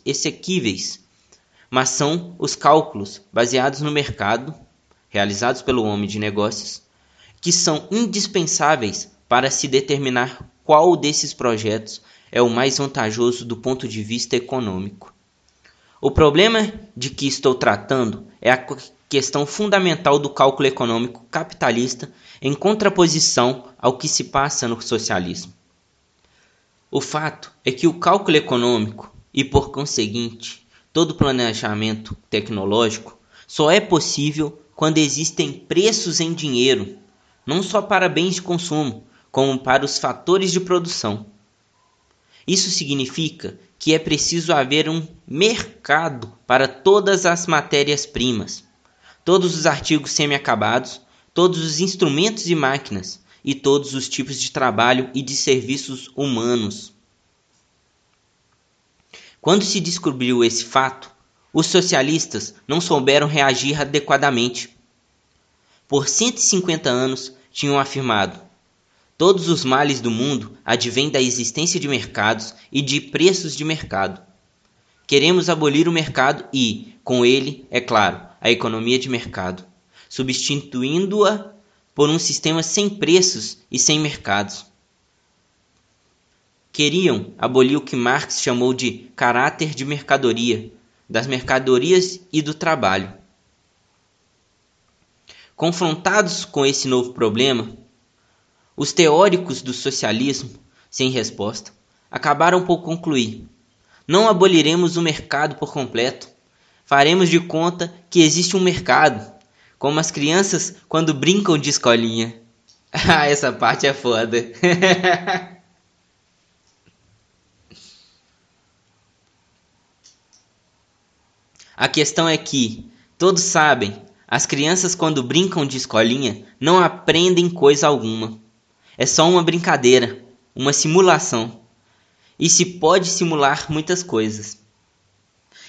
exequíveis, mas são os cálculos baseados no mercado, realizados pelo homem de negócios, que são indispensáveis para se determinar qual desses projetos é o mais vantajoso do ponto de vista econômico. O problema de que estou tratando é a questão fundamental do cálculo econômico capitalista em contraposição ao que se passa no socialismo. O fato é que o cálculo econômico e, por conseguinte, todo planejamento tecnológico só é possível quando existem preços em dinheiro, não só para bens de consumo, como para os fatores de produção. Isso significa que é preciso haver um mercado para todas as matérias-primas, todos os artigos semi-acabados, todos os instrumentos e máquinas e todos os tipos de trabalho e de serviços humanos. Quando se descobriu esse fato, os socialistas não souberam reagir adequadamente. Por 150 anos tinham afirmado: Todos os males do mundo advêm da existência de mercados e de preços de mercado. Queremos abolir o mercado e, com ele, é claro, a economia de mercado, substituindo-a por um sistema sem preços e sem mercados. Queriam abolir o que Marx chamou de caráter de mercadoria, das mercadorias e do trabalho. Confrontados com esse novo problema, os teóricos do socialismo, sem resposta, acabaram por concluir: não aboliremos o mercado por completo. Faremos de conta que existe um mercado, como as crianças quando brincam de escolinha. Ah, essa parte é foda. A questão é que, todos sabem, as crianças quando brincam de escolinha não aprendem coisa alguma. É só uma brincadeira, uma simulação. E se pode simular muitas coisas.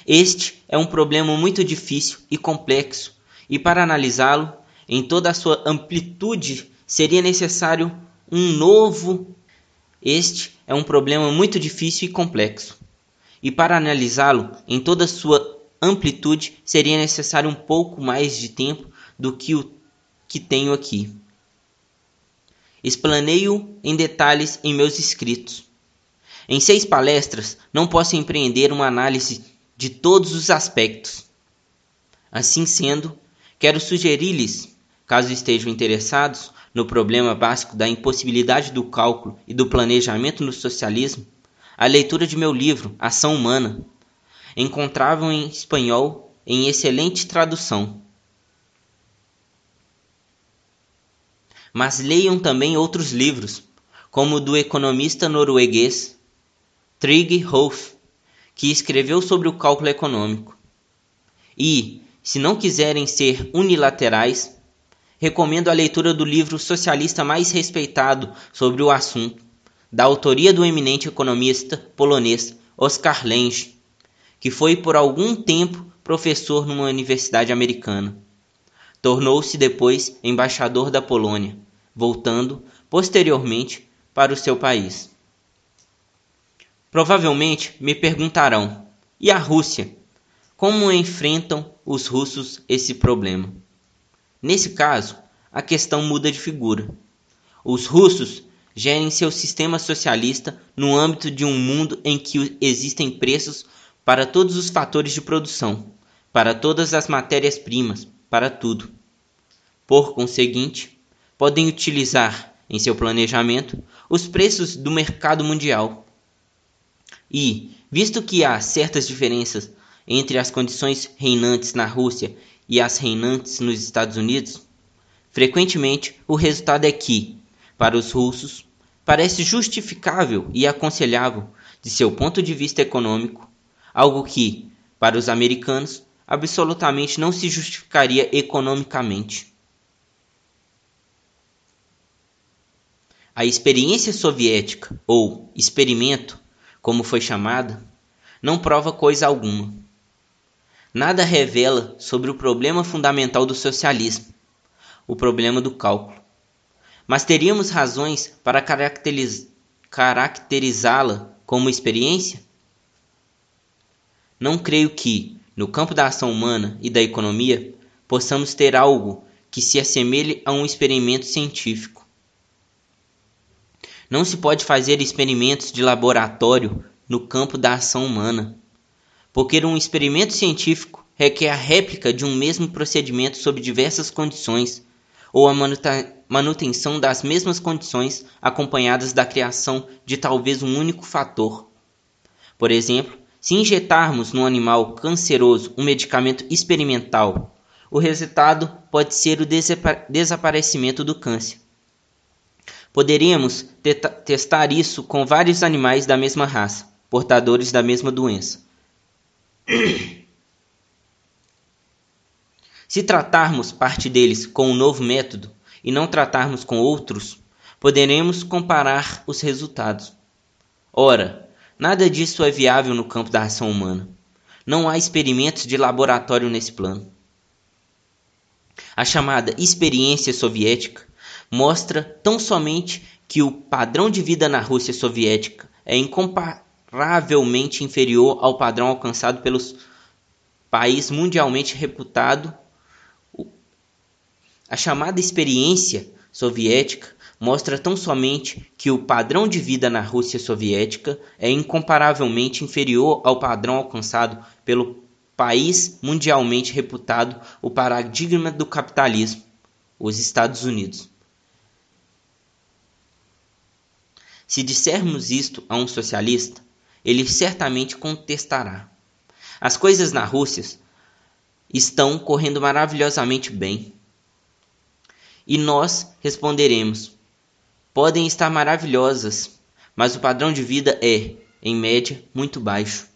Este é um problema muito difícil e complexo, e para analisá-lo em toda a sua amplitude seria necessário um novo. Este é um problema muito difícil e complexo, e para analisá-lo em toda a sua amplitude seria necessário um pouco mais de tempo do que o que tenho aqui. Explaneio em detalhes em meus escritos. Em seis palestras, não posso empreender uma análise de todos os aspectos. Assim sendo, quero sugerir-lhes, caso estejam interessados no problema básico da impossibilidade do cálculo e do planejamento no socialismo, a leitura de meu livro Ação Humana. Encontravam em espanhol em excelente tradução. mas leiam também outros livros, como o do economista norueguês Trig Hoff, que escreveu sobre o cálculo econômico. E, se não quiserem ser unilaterais, recomendo a leitura do livro socialista mais respeitado sobre o assunto, da autoria do eminente economista polonês Oskar Lange, que foi por algum tempo professor numa universidade americana. Tornou-se depois embaixador da Polônia voltando posteriormente para o seu país. Provavelmente me perguntarão: e a Rússia? Como enfrentam os russos esse problema? Nesse caso, a questão muda de figura. Os russos gerem seu sistema socialista no âmbito de um mundo em que existem preços para todos os fatores de produção, para todas as matérias-primas, para tudo. Por conseguinte, podem utilizar em seu planejamento os preços do mercado mundial. E, visto que há certas diferenças entre as condições reinantes na Rússia e as reinantes nos Estados Unidos, frequentemente o resultado é que, para os russos, parece justificável e aconselhável de seu ponto de vista econômico, algo que, para os americanos, absolutamente não se justificaria economicamente. A experiência soviética, ou experimento, como foi chamada, não prova coisa alguma. Nada revela sobre o problema fundamental do socialismo, o problema do cálculo. Mas teríamos razões para caracteriz caracterizá-la como experiência? Não creio que, no campo da ação humana e da economia, possamos ter algo que se assemelhe a um experimento científico. Não se pode fazer experimentos de laboratório no campo da ação humana, porque um experimento científico requer a réplica de um mesmo procedimento sob diversas condições, ou a manutenção das mesmas condições acompanhadas da criação de talvez um único fator. Por exemplo, se injetarmos no animal canceroso um medicamento experimental, o resultado pode ser o desaparecimento do câncer. Poderíamos testar isso com vários animais da mesma raça, portadores da mesma doença. Se tratarmos parte deles com um novo método e não tratarmos com outros, poderemos comparar os resultados. Ora, nada disso é viável no campo da ação humana. Não há experimentos de laboratório nesse plano. A chamada experiência soviética mostra tão somente que o padrão de vida na Rússia soviética é incomparavelmente inferior ao padrão alcançado pelos país mundialmente reputado. A chamada experiência soviética mostra tão somente que o padrão de vida na Rússia soviética é incomparavelmente inferior ao padrão alcançado pelo país mundialmente reputado o paradigma do capitalismo, os Estados Unidos. Se dissermos isto a um socialista, ele certamente contestará. As coisas na Rússia estão correndo maravilhosamente bem. E nós responderemos: podem estar maravilhosas, mas o padrão de vida é, em média, muito baixo.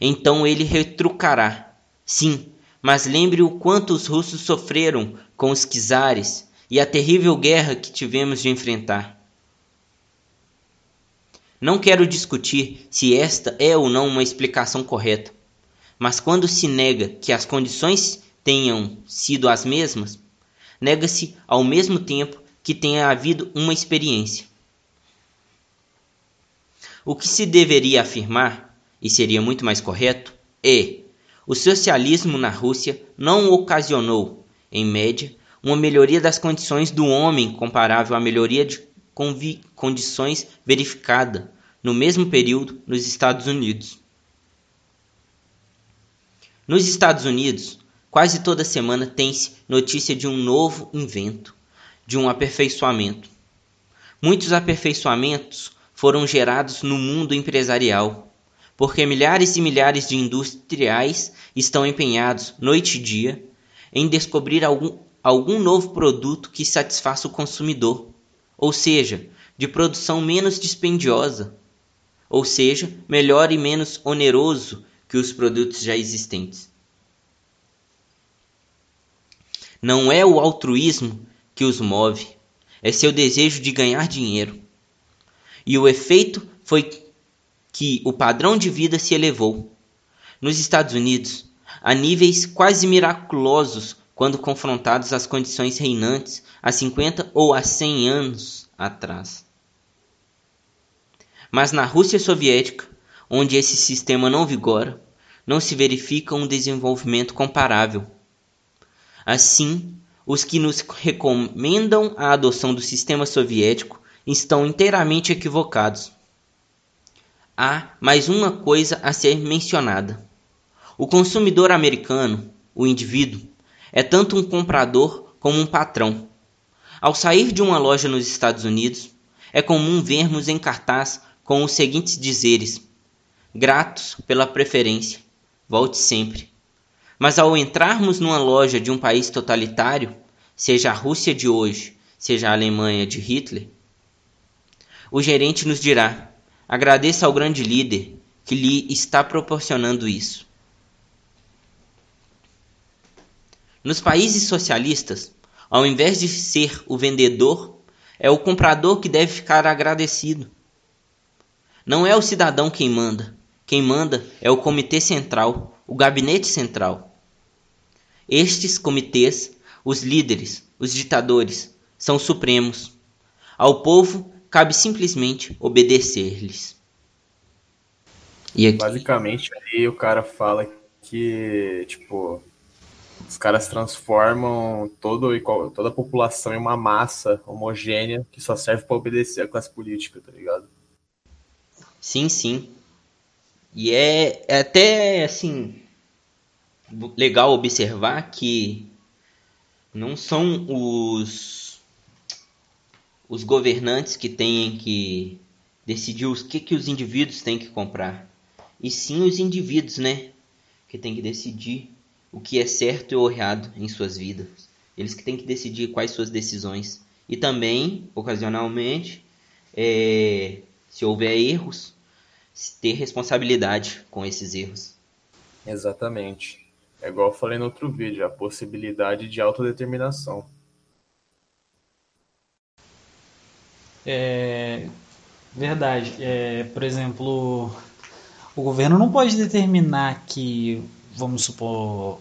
Então ele retrucará: sim, mas lembre o quanto os russos sofreram com os czares e a terrível guerra que tivemos de enfrentar. Não quero discutir se esta é ou não uma explicação correta, mas quando se nega que as condições tenham sido as mesmas, nega-se ao mesmo tempo que tenha havido uma experiência. O que se deveria afirmar, e seria muito mais correto, é: o socialismo na Rússia não ocasionou, em média, uma melhoria das condições do homem comparável à melhoria de condições verificada no mesmo período nos Estados Unidos. Nos Estados Unidos, quase toda semana tem-se notícia de um novo invento, de um aperfeiçoamento. Muitos aperfeiçoamentos foram gerados no mundo empresarial, porque milhares e milhares de industriais estão empenhados, noite e dia, em descobrir algum, algum novo produto que satisfaça o consumidor, ou seja, de produção menos dispendiosa, ou seja, melhor e menos oneroso que os produtos já existentes. Não é o altruísmo que os move, é seu desejo de ganhar dinheiro. E o efeito foi que o padrão de vida se elevou. Nos Estados Unidos, a níveis quase miraculosos quando confrontados às condições reinantes há 50 ou há 100 anos atrás. Mas na Rússia soviética, onde esse sistema não vigora, não se verifica um desenvolvimento comparável. Assim, os que nos recomendam a adoção do sistema soviético estão inteiramente equivocados. Há mais uma coisa a ser mencionada. O consumidor americano, o indivíduo, é tanto um comprador como um patrão. Ao sair de uma loja nos Estados Unidos, é comum vermos em cartaz com os seguintes dizeres: Gratos pela preferência, volte sempre. Mas ao entrarmos numa loja de um país totalitário, seja a Rússia de hoje, seja a Alemanha de Hitler, o gerente nos dirá: agradeça ao grande líder que lhe está proporcionando isso. Nos países socialistas, ao invés de ser o vendedor, é o comprador que deve ficar agradecido. Não é o cidadão quem manda. Quem manda é o Comitê Central, o Gabinete Central. Estes comitês, os líderes, os ditadores, são supremos. Ao povo cabe simplesmente obedecer-lhes. E aqui... Basicamente, aí o cara fala que, tipo, os caras transformam todo, toda a população em uma massa homogênea que só serve para obedecer a classe política, tá ligado? Sim, sim. E é, é até, assim, legal observar que não são os, os governantes que têm que decidir o que, que os indivíduos têm que comprar. E sim os indivíduos, né? Que têm que decidir o que é certo ou errado em suas vidas. Eles que têm que decidir quais suas decisões. E também, ocasionalmente, é, se houver erros, ter responsabilidade com esses erros. Exatamente. É igual eu falei no outro vídeo, a possibilidade de autodeterminação. É verdade. É, por exemplo, o governo não pode determinar que, vamos supor,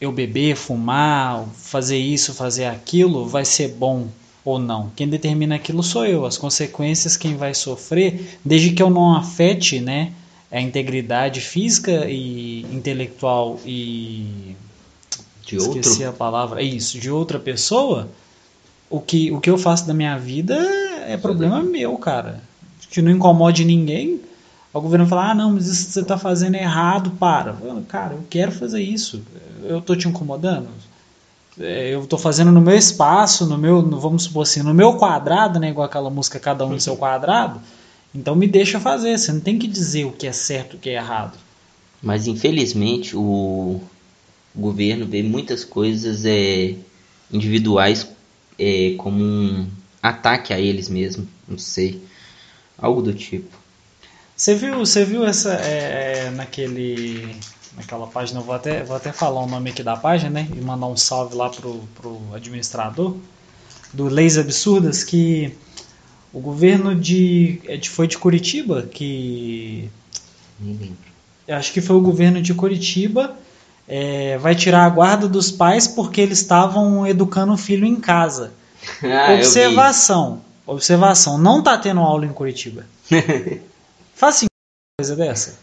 eu beber, fumar, fazer isso, fazer aquilo, vai ser bom ou não. Quem determina aquilo sou eu. As consequências quem vai sofrer, desde que eu não afete, né, a integridade física e intelectual e de outro? esqueci a palavra, é isso, de outra pessoa, o que o que eu faço da minha vida é problema meu, cara. Que não incomode ninguém. O governo fala: "Ah, não, mas isso que você está fazendo é errado, para". Eu, cara, eu quero fazer isso. Eu tô te incomodando? É, eu estou fazendo no meu espaço, no meu, vamos supor assim, no meu quadrado, né, igual aquela música cada um no seu quadrado. Então me deixa fazer, você não tem que dizer o que é certo e o que é errado. Mas infelizmente o governo vê muitas coisas é, individuais é, como um ataque a eles mesmos, não sei, algo do tipo. Você viu, você viu essa é, é, naquele naquela página, eu vou até, vou até falar o nome aqui da página, né, e mandar um salve lá pro, pro administrador do Leis Absurdas que o governo de, é foi de Curitiba que nem lembro acho que foi o governo de Curitiba, é, vai tirar a guarda dos pais porque eles estavam educando o filho em casa. Ah, observação, observação, não tá tendo aula em Curitiba. Faz assim coisa dessa.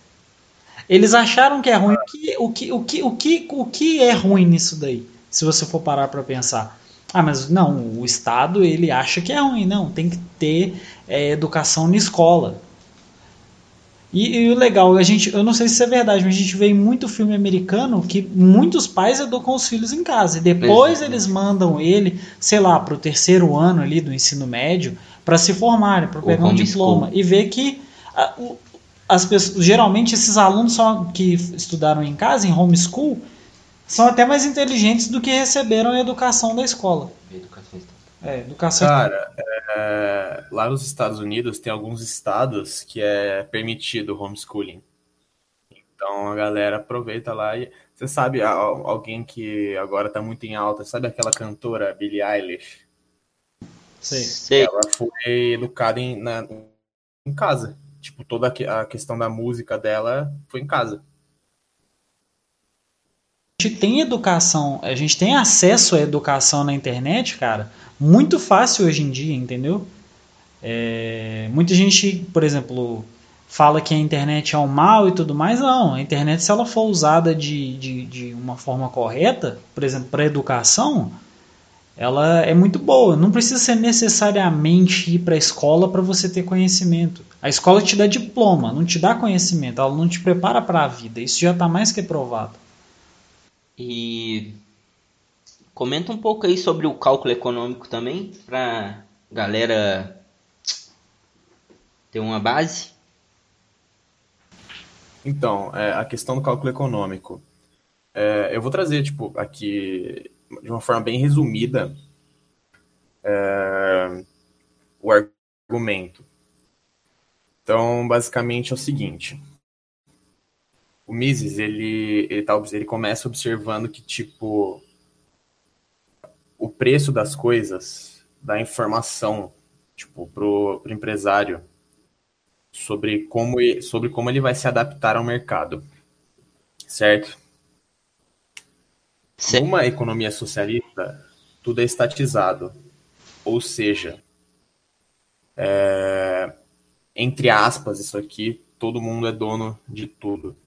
Eles acharam que é ruim. O que, o que, o que, o que, é ruim nisso daí? Se você for parar para pensar. Ah, mas não, o Estado ele acha que é ruim. Não, tem que ter é, educação na escola. E, e, o legal, a gente, eu não sei se isso é verdade, mas a gente vê muito filme americano que muitos pais educam os filhos em casa e depois eles mandam ele, sei lá, para o terceiro ano ali do ensino médio para se formarem, para pegar um diploma school. e ver que a, o, as pessoas, geralmente esses alunos só que estudaram em casa, em homeschool, são até mais inteligentes do que receberam a educação da escola. Educação é, educação. Cara, é, lá nos Estados Unidos tem alguns estados que é permitido homeschooling. Então a galera aproveita lá e. Você sabe, alguém que agora tá muito em alta, sabe aquela cantora Billie Eilish? Sei. Ela foi educada em, na, em casa. Tipo, toda a questão da música dela foi em casa. A gente tem educação, a gente tem acesso à educação na internet, cara, muito fácil hoje em dia, entendeu? É, muita gente, por exemplo, fala que a internet é um mal e tudo mais. Não, a internet, se ela for usada de, de, de uma forma correta, por exemplo, para educação, ela é muito boa. Não precisa ser necessariamente ir para a escola para você ter conhecimento. A escola te dá diploma, não te dá conhecimento, ela não te prepara para a vida. Isso já está mais que provado. E comenta um pouco aí sobre o cálculo econômico também, para galera ter uma base. Então, é, a questão do cálculo econômico. É, eu vou trazer, tipo, aqui de uma forma bem resumida é, o argumento. Então, basicamente é o seguinte: o Mises ele ele, tá, ele começa observando que tipo o preço das coisas, da informação, tipo pro, pro empresário sobre como, sobre como ele vai se adaptar ao mercado. Certo? Sim. Numa economia socialista, tudo é estatizado. Ou seja, é, entre aspas, isso aqui, todo mundo é dono de tudo.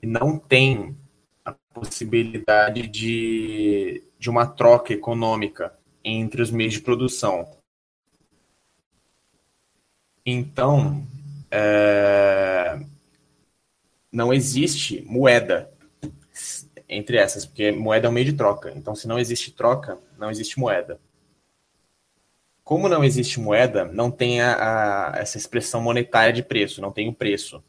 E não tem a possibilidade de, de uma troca econômica entre os meios de produção. Então, é, não existe moeda entre essas, porque moeda é um meio de troca. Então, se não existe troca, não existe moeda. Como não existe moeda, não tem a, a, essa expressão monetária de preço, não tem o preço.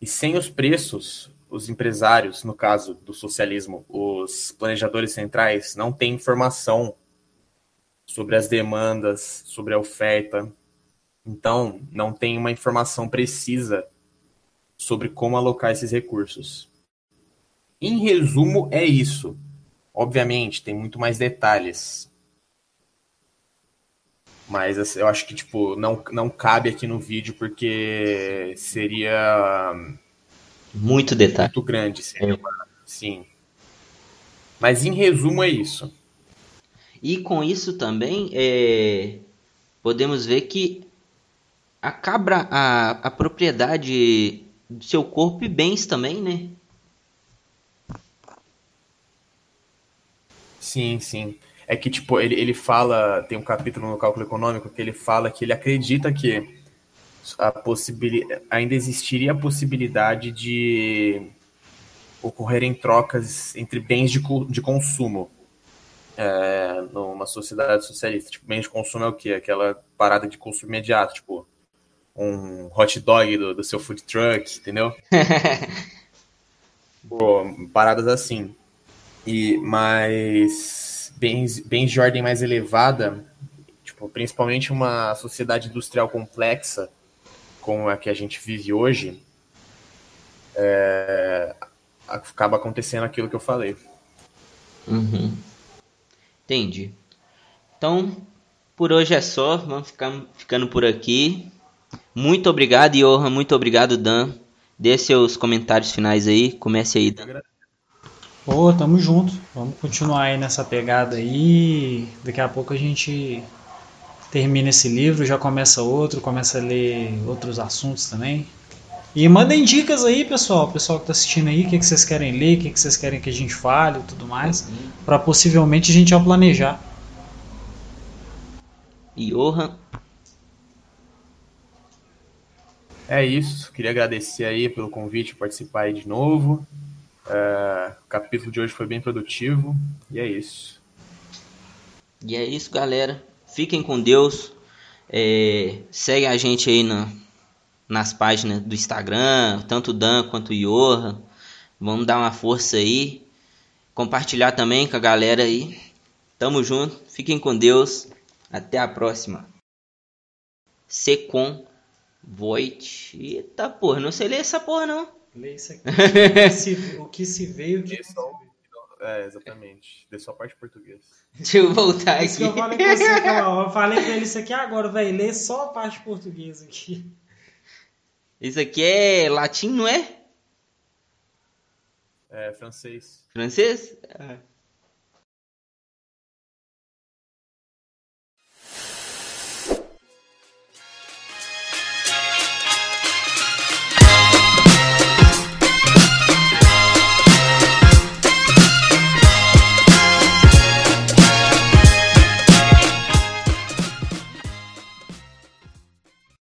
E sem os preços, os empresários, no caso do socialismo, os planejadores centrais, não têm informação sobre as demandas, sobre a oferta. Então, não tem uma informação precisa sobre como alocar esses recursos. Em resumo, é isso. Obviamente, tem muito mais detalhes. Mas assim, eu acho que, tipo, não, não cabe aqui no vídeo porque seria. Muito detalhe. Muito grande. Seria uma, sim. Mas em resumo é isso. E com isso também é, podemos ver que a cabra a, a propriedade do seu corpo e bens também, né? Sim, sim é que, tipo, ele, ele fala, tem um capítulo no cálculo econômico que ele fala que ele acredita que a possibilidade, ainda existiria a possibilidade de ocorrerem trocas entre bens de, de consumo é, numa sociedade socialista. Tipo, bens de consumo é o quê? Aquela parada de consumo imediato, tipo, um hot dog do, do seu food truck, entendeu? Pô, paradas assim. E, mas bens, bens de ordem mais elevada, tipo, principalmente uma sociedade industrial complexa, como a que a gente vive hoje, é, acaba acontecendo aquilo que eu falei. Uhum. Entendi. Então, por hoje é só. Vamos ficar, ficando por aqui. Muito obrigado, Johan. Muito obrigado, Dan. Dê seus comentários finais aí. Comece aí, Dan. Ô, oh, tamo junto. Vamos continuar aí nessa pegada aí. Daqui a pouco a gente termina esse livro, já começa outro, começa a ler outros assuntos também. E mandem dicas aí, pessoal, pessoal que tá assistindo aí, o que, que vocês querem ler, o que, que vocês querem que a gente fale e tudo mais, uhum. para possivelmente a gente já planejar. Johan. É isso, queria agradecer aí pelo convite, participar aí de novo. É, o capítulo de hoje foi bem produtivo e é isso. E é isso, galera. Fiquem com Deus. É, segue a gente aí na, nas páginas do Instagram, tanto o Dan quanto o Johan. Vamos dar uma força aí. Compartilhar também com a galera aí. Tamo junto. Fiquem com Deus. Até a próxima. Secom Voit. Eita porra, não sei ler essa porra não. Lê isso aqui. o, que se, o que se veio de. É, exatamente. Dê só a parte portuguesa. Deixa eu voltar aqui. Isso que eu falei com você, eu falei pra ele isso aqui agora, velho. Lê só a parte portuguesa aqui. Isso aqui é latim, não é? É francês. Francês? É.